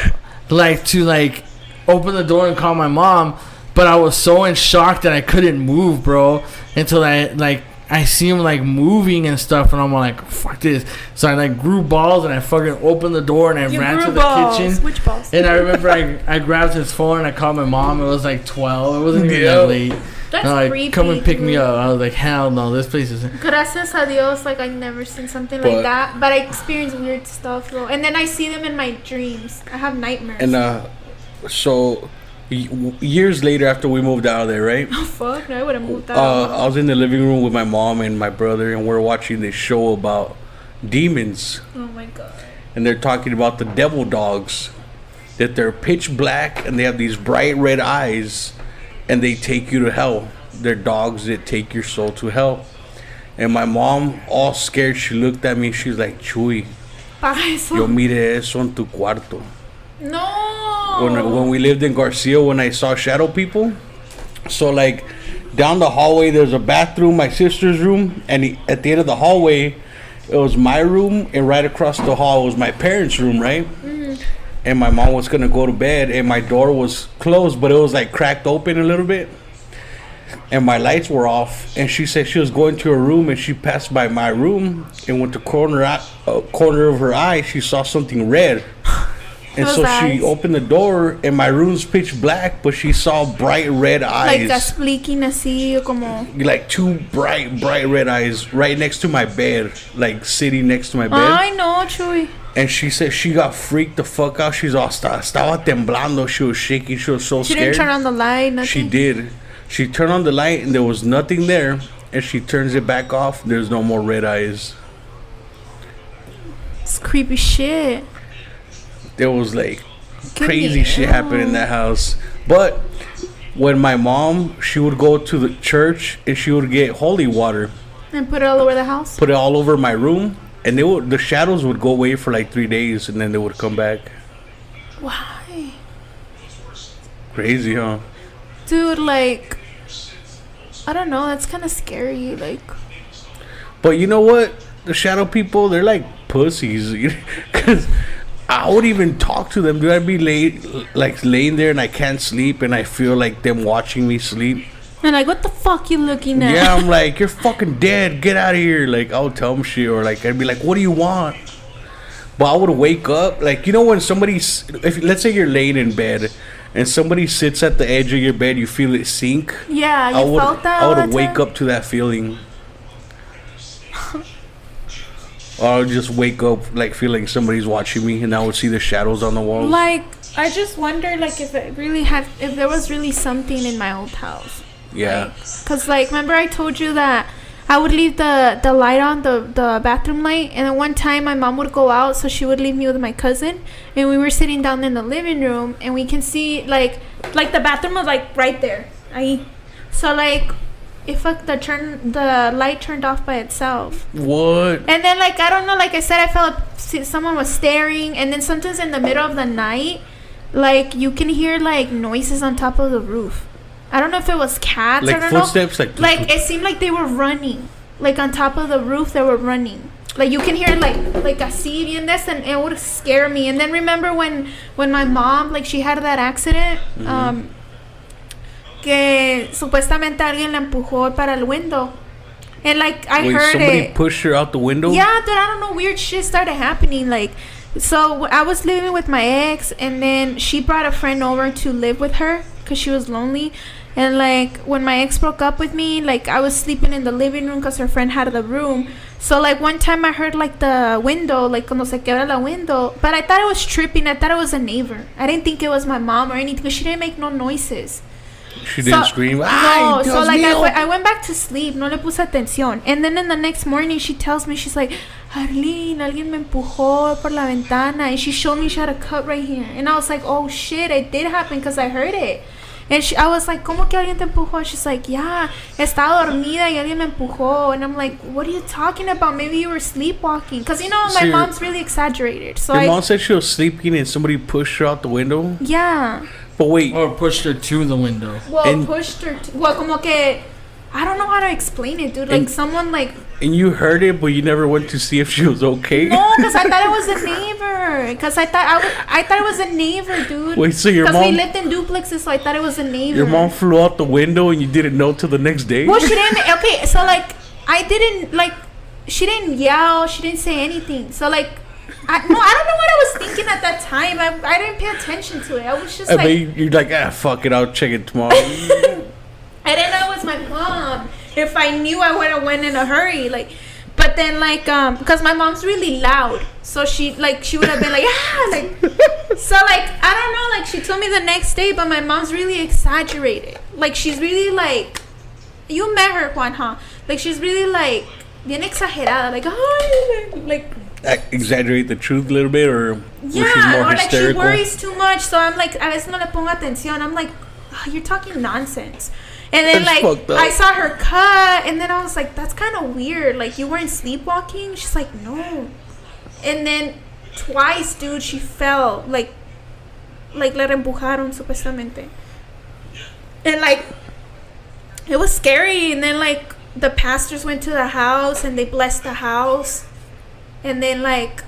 like, to, like, open the door and call my mom. But I was so in shock that I couldn't move, bro. Until I, like, I see him, like, moving and stuff. And I'm like, fuck this. So I, like, grew balls and I fucking opened the door and I You ran grew to the balls. kitchen. Which balls? And I remember I, I grabbed his phone and I called my mom. It was like 12. It wasn't even Yeah. that late. That's And like, creepy, come and pick me up. I was like, hell no, this place isn't. Gracias a Dios, like I never seen something But- like that. But I experience weird stuff, bro. And then I see them in my dreams. I have nightmares. And uh, so years later, after we moved out of there, right? oh fuck, no, I would have moved out. Uh, I was in the living room with my mom and my brother, and we're watching this show about demons. oh my god. and they're talking about the devil dogs that they're pitch black and they have these bright red eyes and they take you to hell they're dogs that take your soul to hell and my mom all scared she looked at me she's like chuy yo mire eso en tu cuarto no. when, when we lived in garcia when i saw shadow people so like down the hallway there's a bathroom my sister's room and he- at the end of the hallway it was my room and right across the hall was my parents room right? And my mom was gonna go to bed and my door was closed but it was like cracked open a little bit and my lights were off and she said she was going to her room and she passed by my room and with the corner uh, corner of her eye she saw something red and so eyes. she opened the door and my room's pitch black but she saw bright red eyes Like that's blinking así, como. like two bright bright red eyes right next to my bed like sitting next to my bed Ay, no, Chuy. and she said she got freaked the fuck out. She's all sta- estaba temblando. She was shaking. She was so She scared. didn't turn on the light, nothing. she did. She turned on the light and there was nothing there. And she turns it back off. There's no more red eyes. It's creepy shit. There was like crazy shit happened in that house. But when my mom, she would go to the church and she would get holy water, And put it all over the house. put it all over my room, and they would the shadows would go away for like three days, and then they would come back. Why? Crazy, huh? Dude, like. I don't know. That's kind of scary. Like. But you know what? The shadow people, they're like pussies. Because I would even talk to them. Do I be lay, like laying there and I can't sleep and I feel like them watching me sleep? And like, what the fuck you looking at? Yeah, I'm like, you're fucking dead. Get out of here. Like, I'll tell them shit. Or like, I'd be like, what do you want? But I would wake up. Like, you know when somebody's, if let's say you're laying in bed and somebody sits at the edge of your bed, you feel it sink. Yeah, you I would, felt that. I would wake time? up to that feeling. Or I would just wake up like feeling somebody's watching me, and I would see the shadows on the walls. Like, I just wonder, like, if it really had, if there was really something in my old house. yeah, Cause like, remember I told you that I would leave the the light on the the bathroom light, and then one time my mom would go out, so she would leave me with my cousin, and we were sitting down in the living room, and we can see like like the bathroom was like right there, I So like, it fuck the turn the light turned off by itself. What? And then like I don't know, like I said, I felt like someone was staring, and then sometimes in the middle of the night, like you can hear like noises on top of the roof. I don't know if it was cats. I Like don't footsteps, know. like- like it seemed like they were running, like on top of the roof. They were running. Like you can hear like like así bien this, and it would scare me. And then remember when when my mom like she had that accident, Mm-hmm. um, que supuestamente alguien la empujó para el window, and like I Wait, heard somebody it. pushed her out the window? Yeah, dude, I don't know. Weird shit started happening. Like, so I was living with my ex, and then she brought a friend over to live with her because she was lonely. And like when my ex broke up with me, like I was sleeping in the living room because her friend had the room. So like one time I heard like the window, like cuando se quebra la window, but I thought it was tripping. I thought it was a neighbor. I didn't think it was my mom or anything because she didn't make no noises. She didn't So- scream. No, so like I, mío." we- I went back to sleep, no le puse atención. And then in the next morning, she tells me, she's like, Arlyn, alguien me empujó por la ventana. And she showed me she had a cut right here. And I was like, oh shit, it did happen because I heard it. And she, I was like, ¿cómo que alguien te empujó? She's like, yeah, estaba dormida y alguien me empujó. And I'm like, what are you talking about? Maybe you were sleepwalking. Because, you know, So my mom's really exaggerated. So Your I, mom said she was sleeping and somebody pushed her out the window. yeah. But wait, Or pushed her to the window. Well, And- pushed her. T- well, como que I don't know how to explain it, dude. Like And- someone like and you heard it, but you never went to see if she was okay. no, because I thought it was a neighbor. Because I thought I, was, I thought it was a neighbor, dude. Wait, so your mom? Because we lived in duplexes, so I thought it was a neighbor. Your mom flew out the window and you didn't know till the next day. Well, she didn't. Okay, so like I didn't like. She didn't yell. She didn't say anything. So like. I, no, I don't know what I was thinking at that time. I, I didn't pay attention to it. I was just And like, then you're like, ah, fuck it, I'll check it tomorrow. I didn't know it was my mom. If I knew, I would have went in a hurry. Like, but then like um, because my mom's really loud, so she like she would have been like ah like. So like I don't know. Like she told me the next day, but my mom's really exaggerated. Like she's really like, you met her, Juan, huh? Like she's really like bien exagerada. Like oh like Exaggerate the truth a little bit, or was yeah, she's more or like she worries too much. So I'm like, a veces no le pongo atención. I'm like, "Ah, you're talking nonsense. And then That's like. I saw her cut, and then I was like, that's kind of weird. Like you weren't sleepwalking. She's like, no. And then twice, dude, she fell. Like, like la empujaron supuestamente. And like, it was scary. And then like the pastors went to the house and they blessed the house. And then like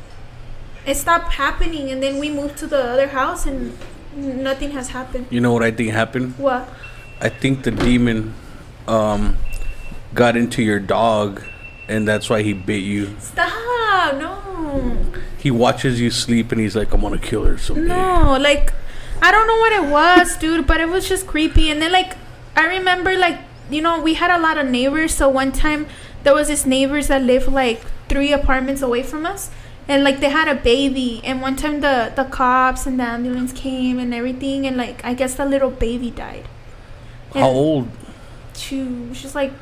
it stopped happening and then we moved to the other house and nothing has happened. You know what I think happened? What? I think the demon um, got into your dog, and that's why he bit you. Stop! No. He watches you sleep, and he's like, "I'm gonna kill her someday." No, like I don't know what it was, dude, but it was just creepy. And then like I remember like you know we had a lot of neighbors. So one time there was this neighbors that lived like three apartments away from us, and like they had a baby. And one time the the cops and the ambulance came and everything, and like I guess the little baby died. How old? She she's like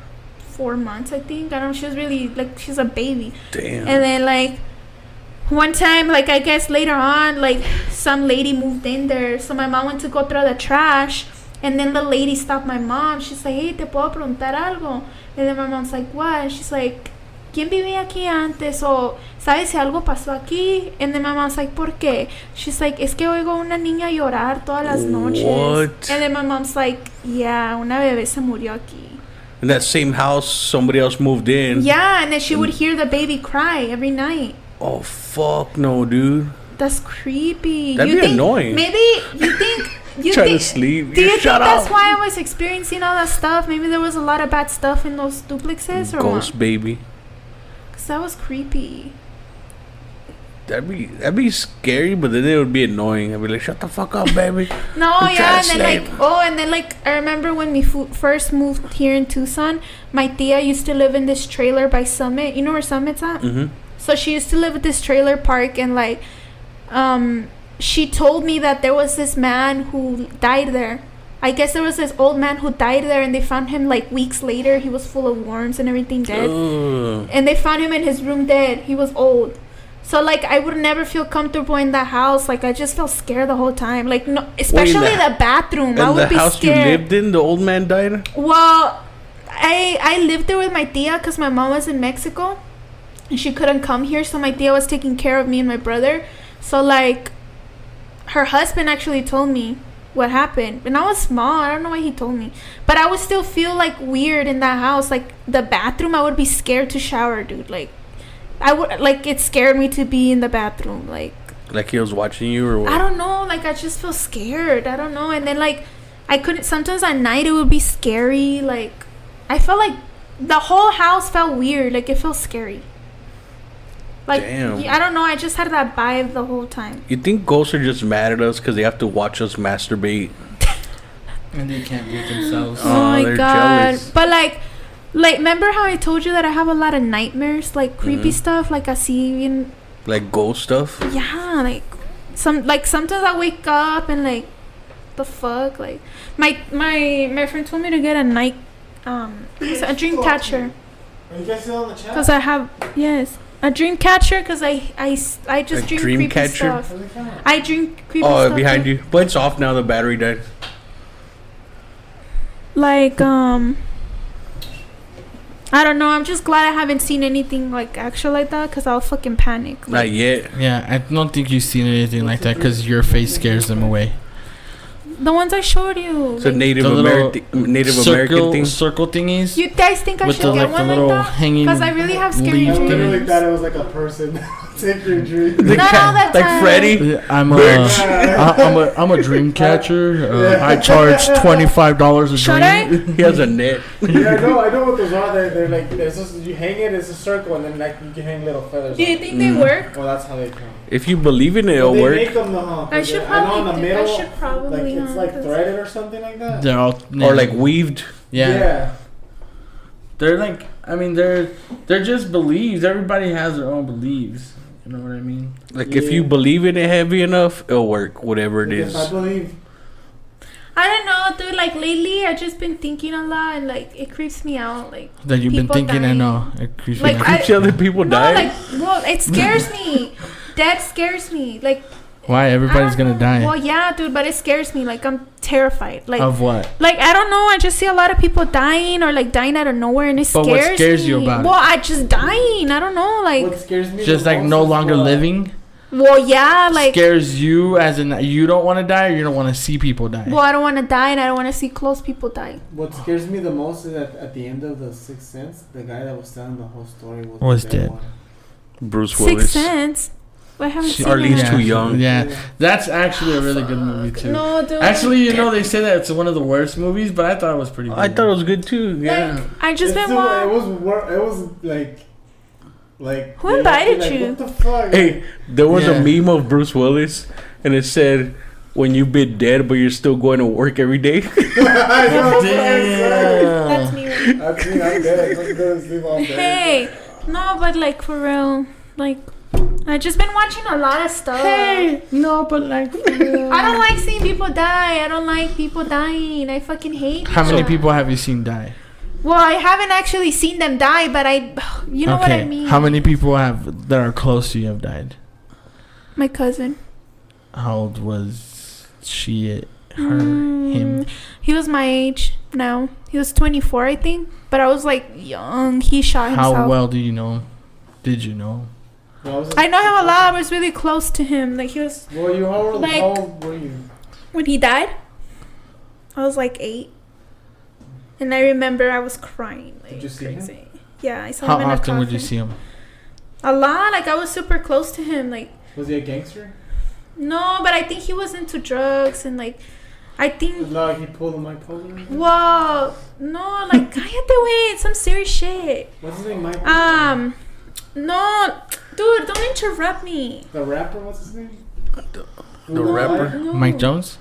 four months, I think. I don't. know. She was really like she's a baby. Damn. And then like one time, like I guess later on, like some lady moved in there. So my mom went to go throw the trash, and then the lady stopped my mom. She's like, "Hey, te puedo preguntar algo?" And then my mom's like, "What?" And she's like, ¿Quién vivía aquí antes? O ¿sabes si algo pasó aquí? And then my mom's like, ¿por qué? She's like, es que oigo una niña llorar todas las noches. What? And then my mom's like, yeah, una bebé se murió aquí. In that same house, somebody else moved in. Yeah, and then she would hear the baby cry every night. Oh fuck no, dude. That's creepy. That'd you be think, annoying. Maybe you think you Trying to think, sleep. Do you think Shut that's up. why I was experiencing all that stuff? Maybe there was a lot of bad stuff in those duplexes, or Ghost what? baby. Cause that was creepy. That'd be that'd be scary, but then it would be annoying. I'd be like, "Shut the fuck up, baby." No, I'm yeah, and then like oh, and then like I remember when we first moved here in Tucson, my tia used to live in this trailer by Summit. You know where Summit's at? Mhm. So she used to live at this trailer park, and like, um, she told me that there was this man who died there. I guess there was this old man who died there, and they found him like weeks later. He was full of worms and everything dead. Ugh. and they found him in his room dead. He was old. So like I would never feel comfortable in that house. Like I just felt scared the whole time. Like no, especially the- the, bathroom. I And would the be house scared. you lived in, the old man died. Well, I I lived there with my tia because my mom was in Mexico, and she couldn't come here, so my tia was taking care of me and my brother. So like, her husband actually told me what happened, and I was small. I don't know why he told me, but I would still feel like weird in that house. Like the bathroom, I would be scared to shower, dude. Like, I would like it scared me to be in the bathroom. Like Like he was watching you or what? I don't know. Like I just feel scared. I don't know. And then like I couldn't. Sometimes at night it would be scary. Like I felt like the whole house felt weird. Like it felt scary. Like Damn. I don't know. I just had that vibe the whole time. You think ghosts are just mad at us because they have to watch us masturbate? And they can't do themselves. Oh, Oh, my god. jealous. But like. Like remember how I told you that I have a lot of nightmares, like creepy Mhm. stuff, like I see in Like ghost stuff? yeah, like some like sometimes I wake up and like the fuck like my my my friend told me to get a night um a dream catcher Are you guys still on the chat? because I have yes a dream catcher because I, I, I just A dream, dream creepy catcher? stuff. I dream creepy Oh, stuff. behind you. But it's off now. The battery died. Like um. I don't know. I'm just glad I haven't seen anything like actual like that because I'll fucking panic. Not yet. Yeah, I don't think you've seen anything like that because your face scares them away. The ones I showed you. It's a like- Native The American Native circle, American thing. Circle thingies. you guys think I should the, get like, one like that? Because I really have scary leaf I dreams. literally things. thought it was like a person. Take your dream. Not cat- all that like time. Freddy. I'm a, Bitch. I- I'm a, I'm a dream catcher. Uh, Yeah. I charge twenty five dollars a Should dream. I? He has a net. yeah, I know. I know what those are. They're, they're like, there's just, you hang it, it's a circle, and then like you can hang little feathers. Do you on it. think they work? Well, that's how they come. If you believe in it, it'll they work. make them the huh? I should I know probably in the do- I middle, should probably, like it's huh, like 'cause- threaded or something like that. They're all Or like weaved. yeah. yeah. They're like I mean they're they're just beliefs. Everybody has their own beliefs. You know what I mean? Like if you believe in it heavy enough, it'll work. Whatever it is. Yes. I believe. I don't know, dude. Like lately, I've just been thinking a lot, and like it creeps me out. Like That you've been thinking dying. I know. It creeps me Like, out. I- Each other people no, die. like well, it scares me. That scares me. Like Why everybody's don't gonna die? Well, yeah, dude, but it scares me. Like I'm terrified. Like of what? like I don't know. I just see a lot of people dying or like dying out of nowhere, and it But scares what scares me. you about it? Well, I just dying. I don't know. Like What scares me? Just like no longer living well, yeah, like scares you as in you don't want to die or you don't want to see people die. well, I don't want to die, and I don't want to see close people die. What scares me the most is that at the end of the Sixth Sense, the guy that was telling the whole story was, Was the dead. one. Bruce Sixth Willis. Sense. I haven't seen Arlyn's that. too young. Yeah, that's actually a really good movie too. No, dude. Actually, you know they say that it's one of the worst movies, but I thought it was pretty. good. I thought it was good too. Yeah. Like, I just It's been still- wa- It was. wor- It was like. Like Who invited like, you? What the fuck? Hey, there was Yeah. a meme of Bruce Willis, and it said, "When you've been dead, but you're still going to work every day." I know, Damn. That's me. Right? That's me. I'm dead. I'm gonna sleep all day. Hey, no, but like for real, like I just been watching a lot of stuff. no, but like. I don't like seeing people die. I don't like people dying. I fucking hate. How many that. people have you seen die? Well, I haven't actually seen them die, but I, you know what I mean. How many people have that are close to you have died? My cousin. How old was she? Her? Mm, Him? He was my age now. He was 24, I think. But I was like young. He shot himself. How well do you know? Did you know? Him? Well, I know him a lot. I was really close to him. Like he was Well, you how old, Like- how old were you? when he died. I was like eight, and I remember I was crying. Like, Did you see him? crazy. Yeah, I saw How him in a often would you see him? A lot. Like I was super close to him. Like Was he a gangster? no, but I think he was into drugs and like I think. Like he pulled the Mike Posner? Whoa, no, like cállate, wait, some serious shit. What's his name? Mike. Um, no, dude, don't interrupt me. The rapper. What's his name? The rapper? No. Mike Jones?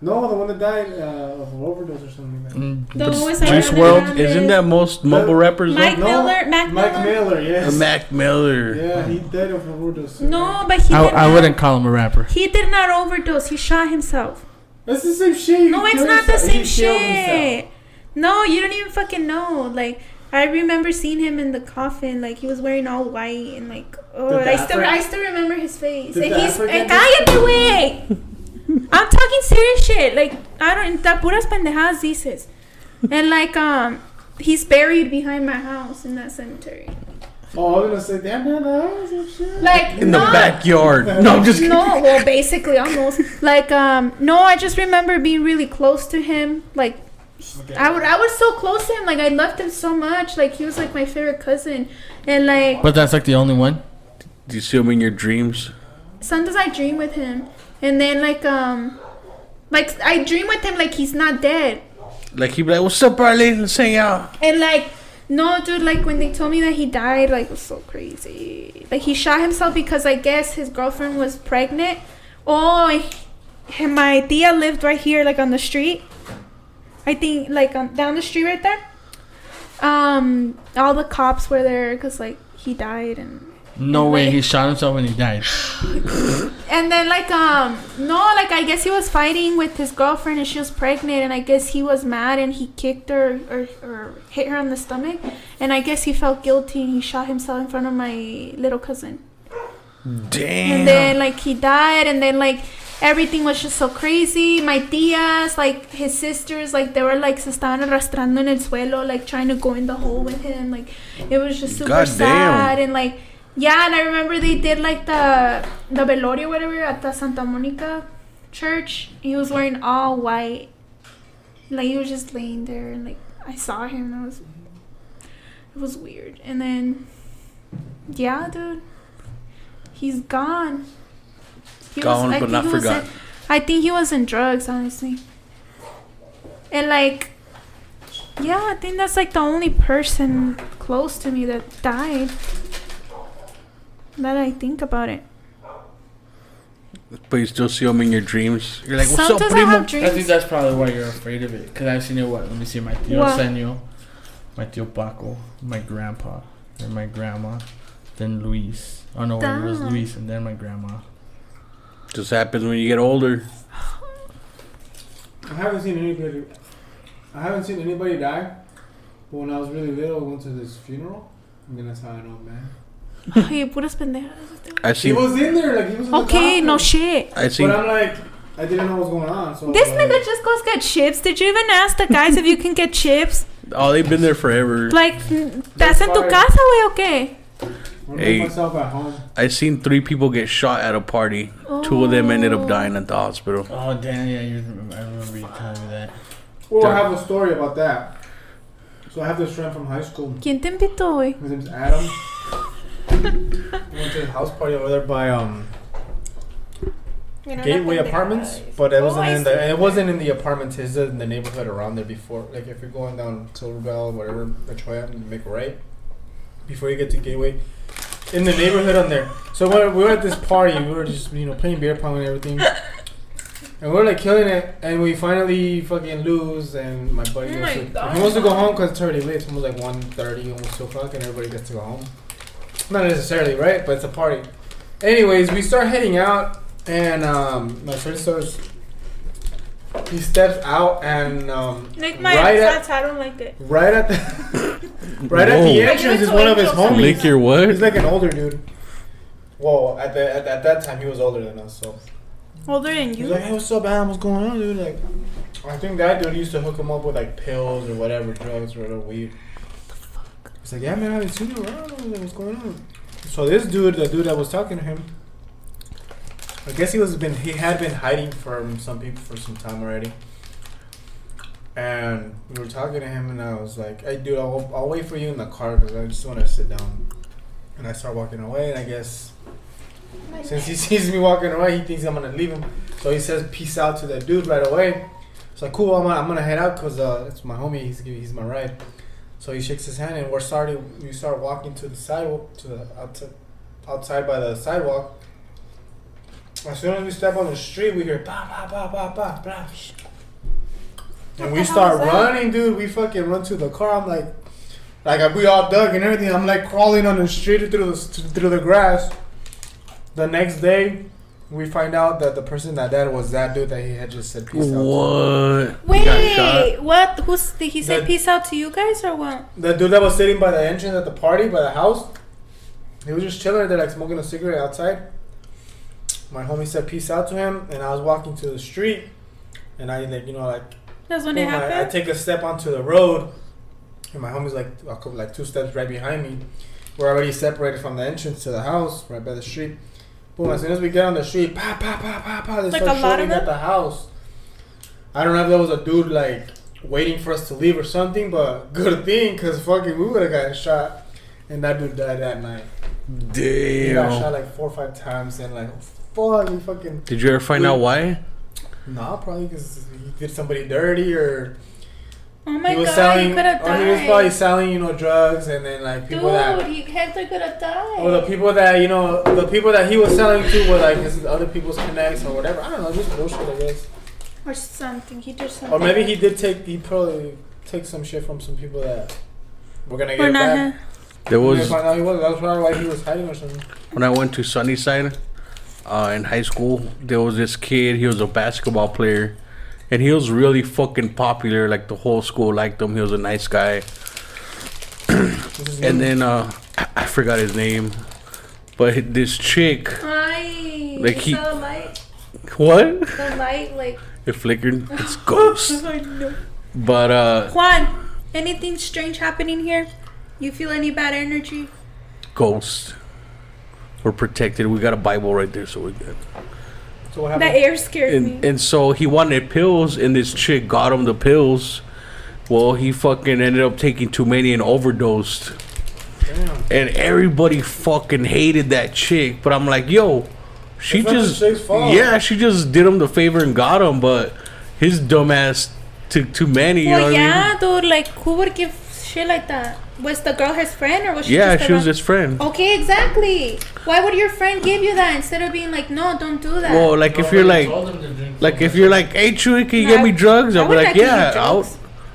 No, the one that died uh, of an overdose or something. Like that. Mm, The Juice World, WRLD? remember. Isn't that most mumble rappers? though? Mike Miller? Mac Mike Miller? Miller. Uh, Mac Miller. Yeah, he died of an overdose. No, but he I, did I not. wouldn't call him a rapper. He did not overdose. He shot himself. That's the same shit. No, it's killed not the same He shit. No, you don't even fucking know. Like I remember seeing him in the coffin. Like he was wearing all white and like oh, Did and I still I still remember his face. Did and the he's African and cállate, way. I'm talking serious shit. Like I don't da puras pendejadas dices. And like um he's buried behind my house in that cemetery. Oh, I was gonna say, damn, man, the shit. Like In the backyard. No, I'm just kidding. No, well, basically almost. Like um, no, I just remember being really close to him. Like I would, I was so close to him. Like I loved him so much. Like he was like my favorite cousin, and like But that's like the only one. Do you see him in your dreams? sometimes I dream with him, and then like um, like I dream with him like he's not dead. Like he'd be like, "What's up, Arlyn? Let's hang out." And like, no, dude, like when they told me that he died, like it was so crazy. Like he shot himself because I guess his girlfriend was pregnant. Oh, he- my tia lived right here, like on the street. I think like on, down the street right there. Um, all the cops were there because like he died and No way, he shot himself when he died. and then like um no like I guess he was fighting with his girlfriend and she was pregnant and I guess he was mad and he kicked her or, or hit her on the stomach and I guess he felt guilty and he shot himself in front of my little cousin. Damn. And then like he died and then like everything was just so crazy. My tias, like his sisters, like they were like se estaban arrastrando en el suelo, like trying to go in the hole with him. Like it was just super God sad damn. and like yeah, and I remember they did like the the velorio whatever at the Santa Monica church. He was wearing all white. Like he was just laying there and like I saw him and it was it was weird. And then yeah, dude. He's gone. He Gone, I but think not he was in- I think he was in drugs, honestly. And like, yeah, I think that's like the only person close to me that died. That I think about it. But you still see him in your dreams. You're like, "What's Sometimes up, I primo?" have I dreams. think that's probably why you're afraid of it. Cause I've seen it. What? Let me see. My tío What? Senio, my tío Paco, my grandpa, then my grandma, then Luis. Oh no, it was Luis, and then my grandma. Just happens when you get older. I haven't seen anybody. I haven't seen anybody die. But when I was really little, I went to this funeral, and then that's how I know, man. Ay, puras pendejas. I He see. was in there, like he was. In the Okay, no coffin. shit. I see. But I'm like, I didn't know what was going on. So This like, nigga just goes get chips. Did you even ask the guys if you can get chips? Oh, they've been there forever. Like, ¿estás en tu fine. casa, güey, o qué? I Hey. myself at home. I seen three people get shot at a party. Two of them ended up dying at the hospital. Oh damn! Yeah, you remember, I remember you telling me that. Well, I have a story about that. So I have this friend from high school. ¿Quién te invitó, güey? His name's Adam. we went to his house party over there by um Gateway Apartments, but it wasn't Oh, in the see. it wasn't in the apartments. It's in the neighborhood around there before. Like if you're going down Silver Bell, whatever, La Cholla, and you make a right before you get to Gateway. In the neighborhood on there. So we were at this party, we were just you know playing beer pong and everything. And we're like killing it, and we finally fucking lose. And my buddy Oh my to, he wants to go home because it's already late. It's almost like 1.30, almost two o'clock, and everybody gets to go home. Not necessarily, right? But it's a party. Anyways, we start heading out, and um, my friend starts. He steps out, and um, Like my right at I don't like it. right at the right at the entrance is one of his homies. Lick your what? He's like an older dude. Whoa! At the at, at that time, he was older than us, so. Older than you. He's like, hey, what's up, Adam? What's going on, dude? Like, I think that dude used to hook him up with like pills or whatever, drugs or whatever weed. What the fuck? He's like, yeah, man, I haven't seen you around. Like, what's going on? So this dude, the dude that was talking to him, I guess he was been he had been hiding from some people for some time already. And we were talking to him, and I was like, "Hey, dude, I'll, I'll wait for you in the car because I just want to sit down." And I start walking away, and I guess since he sees me walking away, he thinks I'm gonna leave him. So he says peace out to that dude right away. It's like cool. I'm gonna, I'm gonna head out because uh, it's my homie. He's he's my ride. So he shakes his hand and we're starting. We start walking to the sidewalk to the outside, outside by the sidewalk. As soon as we step on the street, we hear ba ba ba ba ba ba. And we start running, dude. We fucking run to the car. I'm like, like we all dug and everything. I'm like crawling on the street through the through the grass. The next day, we find out that the person that died was that dude that he had just said peace out. What? He got shot? Wait, what? Who's did he say That- peace out to you guys or what? The dude that was sitting by the entrance at the party by the house, he was just chilling there, like smoking a cigarette outside. My homie said peace out to him, and I was walking to the street, and I like you know like That's when boom, it I, I take a step onto the road, and my homie's like a couple, like two steps right behind me. We're already separated from the entrance to the house, right by the street. Boom! As soon as we get on the street, pa pa pa pa pa, they Like start a lot of shooting at the house. I don't know if there was a dude like waiting for us to leave or something, but good thing, cause fucking we would have gotten shot, and that dude died that night. He got shot like four or five times, and like, fuck, we fucking. Did you ever find out why? Nah, probably because he did somebody dirty or Oh my he was god, selling, he could have or he was probably selling, you know, drugs, and then like people Dude, that, he Hector could have died. or the people that you know, the people that he was selling to were like his other people's connects or whatever. I don't know, just bullshit, I guess. or something. He did something. Or maybe he did take, he probably take some shit from some people that were gonna Or get it not back. him. There was find out he was. That's probably why he was hiding or something. when I went to Sunnyside uh, in high school, there was this kid. He was a basketball player, and he was really fucking popular. Like the whole school liked him. He was a nice guy. and then uh, I- I forgot his name, but this chick, Ay, Like he- the light, what? the light, like. It flickered. It's ghost. I know. But uh, Juan, anything strange happening here? You feel any bad energy? ghost. We're protected. We got a Bible right there, so we're good. So what The air scared me. and and so he wanted pills, and this chick got him the pills. Well, he fucking ended up taking too many and overdosed. Damn. And everybody fucking hated that chick. But I'm like, yo, she It's not the just fault. yeah, she just did him the favor and got him. But his dumbass took too many. You know well, what I mean? yeah, dude. Like, who would give shit like that? Was the girl his friend or was she? Yeah, just she was his friend. Okay, exactly. Why would your friend give you that instead of being like, no, don't do that? Well, like if you're like, told him to drink like if you're like, hey, Chuy, can you No, get me drugs? I I'll be like, not give you yeah, I'll.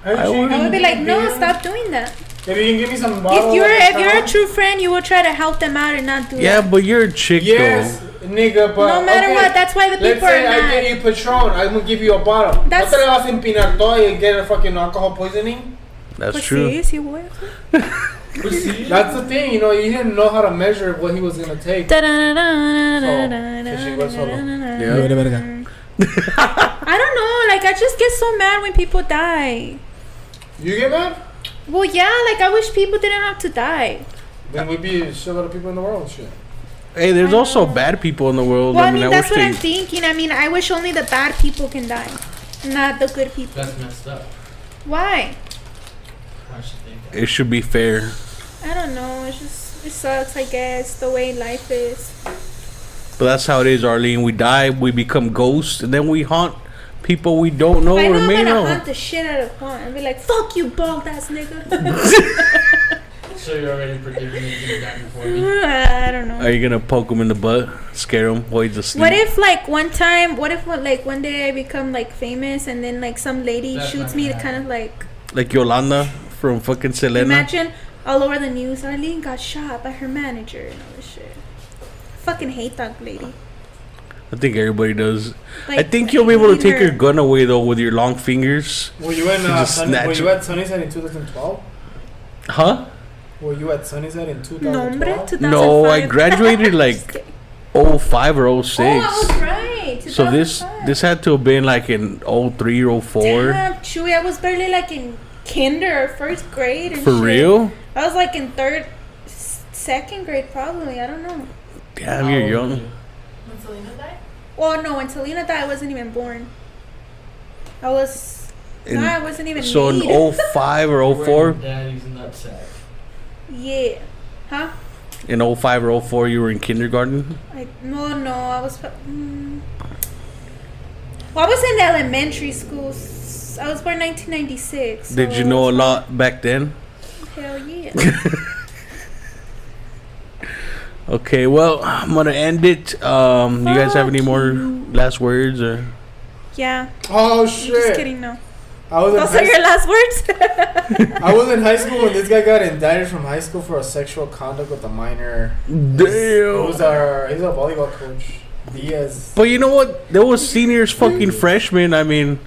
I chick, would- I would be like, no, give stop doing that. Maybe you can give me some bottle. If you're if you're a true friend, you will try to help them out and not do it. Yeah, that. but you're a chick Yes, though. nigga, but No matter okay. what, that's why the people Let's people are say I mad. get you Patron, I'm gonna give you a bottle. That's- no te le vas a empinar todo y get a fucking alcohol poisoning. That's Pues true. sí, sí voy. That's the thing, you know, you didn't know how to measure what he was gonna take. fishing was solo. Yeah. I don't know. Like I just get so mad when people die. You get mad? Well, yeah. Like I wish people didn't have to die. Then we'd be a shitload of people in the world. Shit. Hey, there's also bad people in the world. Well, I I mean, mean, that's what they. I'm thinking. I mean, I wish only the bad people can die, not the good people. That's messed up. Why? I should think that. It should be fair. I don't know. It's just it sucks. I guess the way life is. But that's how it is, Arlyn. We die, we become ghosts, and then we haunt people we don't know I know or I'm may gonna know. hunt the shit out of Juan and be like, "Fuck you, bald ass nigga." So you're already predicting he's gonna die before me. Uh, I don't know. Are you gonna poke him in the butt, scare him while he's asleep? What if like one time? What if like one day I become like famous and then like some lady That's shoots me to gonna kind of like like Yolanda from fucking Selena? imagine all over the news Arlyn got shot by her manager and all this shit. Fucking hate that lady. I think everybody does. I think you'll be able to take her. your gun away though with your long fingers. Were you in uh, just Sunny, Were you at Sunnyside in 2012? Huh? Were you at Sunnyside in 2012? 2005. No, I graduated like 05 or 06. Oh, I was right. So this this had to have been like in 03 or 04. Damn, Chuy, I was barely like in kinder or first grade. And For shit. real? I was like in third, second grade probably. I don't know. Damn, you're young. When Selena died? Well, no, when Selena died, I wasn't even born. I was. In- no, I wasn't even. So in made. 05 or We're 04? Daddy's nutsack. yeah. Huh? In 05 or 04, you were in kindergarten? I no no. I was. Mm, well, I was in elementary school. I was born 1996. so Did you know a lot back then? Hell yeah. Okay, well, I'm gonna end it. Um, you guys have any more last words or? yeah. Oh I'm just kidding. No. I was Those are your last words. I was in high school when this guy got indicted from high school for a sexual conduct with a minor. He was Damn. our he's a volleyball coach. Diaz. But you know what? There was seniors, fucking mm. freshmen. I mean,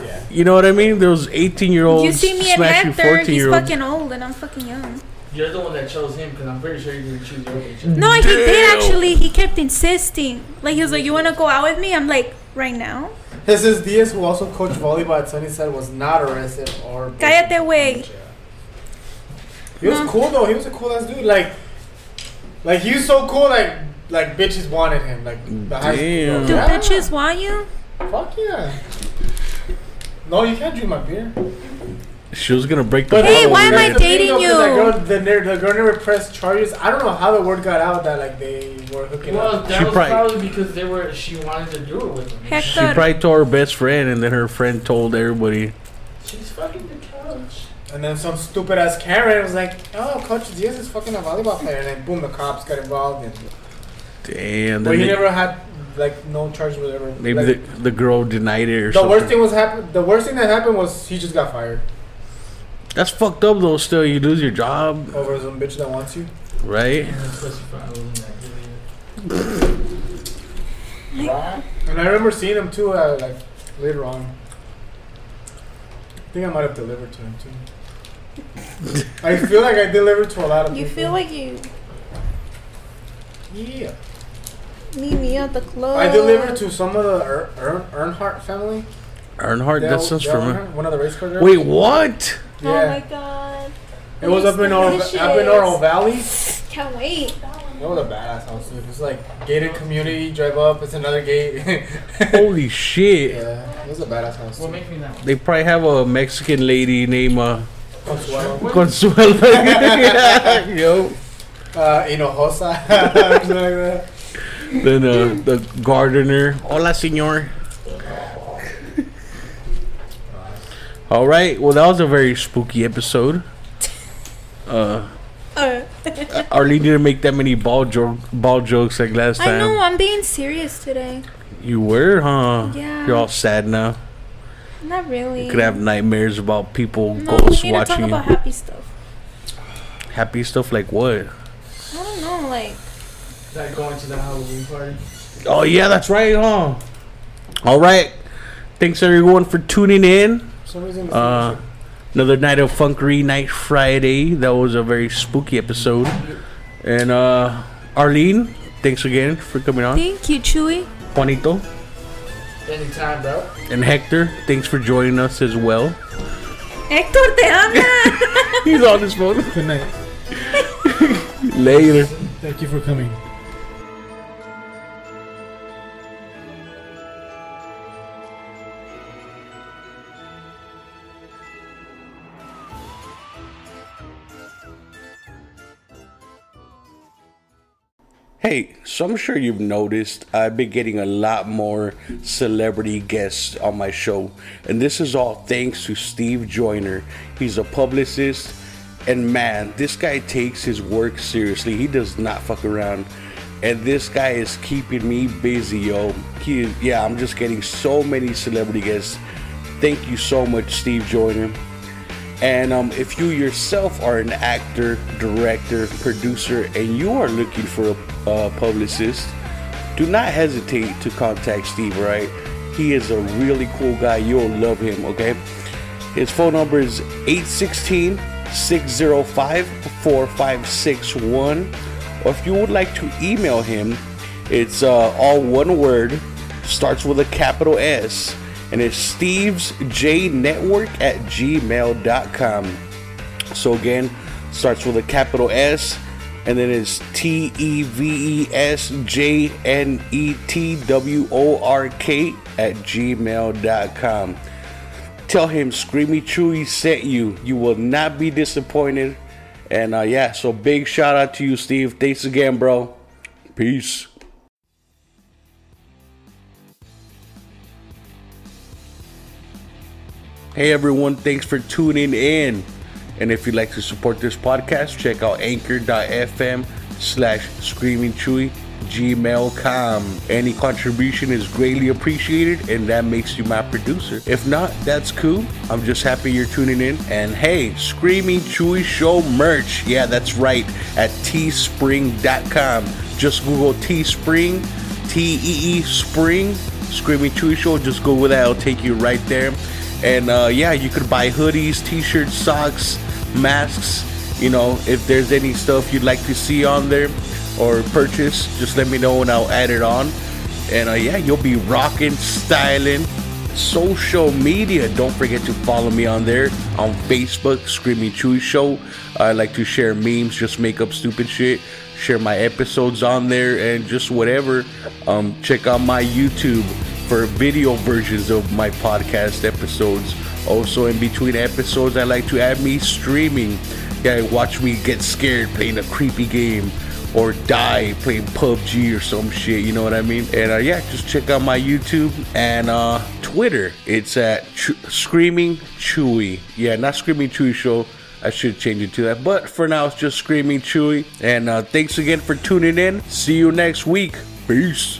Yeah. you know what I mean? There was 18 year olds you see me and smashing Hector. 14 He's year olds. fucking old, and I'm fucking young. You're the one that chose him because I'm pretty sure you didn't choose your age. No, he did actually. He kept insisting. Like he was like, "You want to go out with me?" I'm like, "Right now." Jesus Diaz, who also coached volleyball at Sunnyside, was not arrested or. Cállate, güey. He was cool though. He was a cool ass dude. Like, like he was so cool. Like, like bitches wanted him. Like, the high school Damn. Do Yeah. bitches want you? Fuck yeah. No, you can't drink my beer. She was gonna break the But Hey, why am I the dating you? That girl, the, the girl never pressed charges. I don't know how the word got out that like they were hooking Well, up. that She was probably- probably because they were. She wanted to do it with him. She Hector. probably told her best friend, and then her friend told everybody. She's fucking the couch. And then some stupid ass Karen was like, "Oh, Coach Diaz is fucking a volleyball player." And then boom, the cops got involved. And Damn. but he they- never had like no charge whatever. maybe like, the, the girl denied it or the something. worst thing was happen. The worst thing that happened was he just got fired That's fucked up though. Still, you lose your job, over some bitch that wants you. right? And I remember seeing him too, uh, like later on. I think I might have delivered to him too. I feel like I delivered to a lot of You people. You feel like you yeah. Meet me at the club. I delivered to some of the er- Ern- Earnhardt family. Earnhardt. Dale- That sounds Dale familiar. Earnhardt, One of the race car drivers. Wait, what? Oh my god. it was up in Oro, up in Oro Valley. Can't wait. It was a badass house, dude. It's like gated community. Drive up, it's another gate. Holy shit! yeah, it was a badass house. What too. make me that? They probably have a Mexican lady named uh, Consuelo. Consuelo. Yeah, Yo. Uh, Hinojosa. Something. Then uh, the gardener. Hola, señor. All right. Well, that was a very spooky episode. Uh, Uh, Arlyn didn't make that many ball joke ball jokes like last I time. know. I'm being serious today. You were, huh? Yeah. You're all sad now. Not really. You could have nightmares about people No, we ghosts need to talk watching about happy stuff. Happy stuff like what? I don't know, like That going to the Halloween party. Oh yeah, that's right, huh? All right. Thanks everyone for tuning in. For some reason, it's Uh, another night of Funkery Night Friday. That was a very spooky episode. And uh, Arlyn, thanks again for coming on. thank you, Chuy. Juanito Anytime, bro. and Hector, thanks for joining us as well. Hector, te habla. He's on his phone. Good night. Later. Thank you for coming. Hey, so I'm sure you've noticed I've been getting a lot more celebrity guests on my show, and this is all thanks to Steve Joyner. He's a publicist, and man, this guy takes his work seriously. He does not fuck around, and this guy is keeping me busy, yo. He, yeah, I'm just getting so many celebrity guests. Thank you so much, Steve Joyner. And um, if you yourself are an actor, director, producer, and you are looking for a uh, publicist, do not hesitate to contact Steve, right? He is a really cool guy. You'll love him, okay? His phone number is 816 605 4561. Or if you would like to email him, it's uh, all one word, starts with a capital S, and it's Steve's J Network at gmail.com. So again, starts with a capital S, and then it's T E V E S J N E T W O R K at gmail.com. Tell him Screamy Chuy sent you. You will not be disappointed. And uh, yeah, so big shout out to you, Steve. Thanks again, bro. Peace. Hey everyone, thanks for tuning in. And if you'd like to support this podcast, check out anchor.fm slash screaming gmail.com. Any contribution is greatly appreciated and that makes you my producer. If not, that's cool. I'm just happy you're tuning in. And hey, Screaming Chuy Show merch. Yeah, that's right. At teespring.com. Just Google Teespring, T E E Spring, Screaming Chuy Show. Just go with that. It'll take you right there. And uh, yeah, you could buy hoodies, t-shirts, socks, masks. You know, if there's any stuff you'd like to see on there or purchase, just let me know and I'll add it on. And uh, yeah, you'll be rocking, styling, social media. Don't forget to follow me on there on Facebook, Screaming Chuy Show. I like to share memes, just make up stupid shit, share my episodes on there, and just whatever. Um, check out my YouTube for video versions of my podcast episodes. Also, in between episodes, I like to add me streaming. Yeah, watch me get scared playing a creepy game or die playing PUBG or some shit. You know what I mean? And uh, yeah, just check out my YouTube and uh, Twitter. It's at Ch- Screaming Chuy. Yeah, not Screaming Chuy Show. I should change it to that. But for now, it's just Screaming Chuy. And uh, thanks again for tuning in. See you next week. Peace.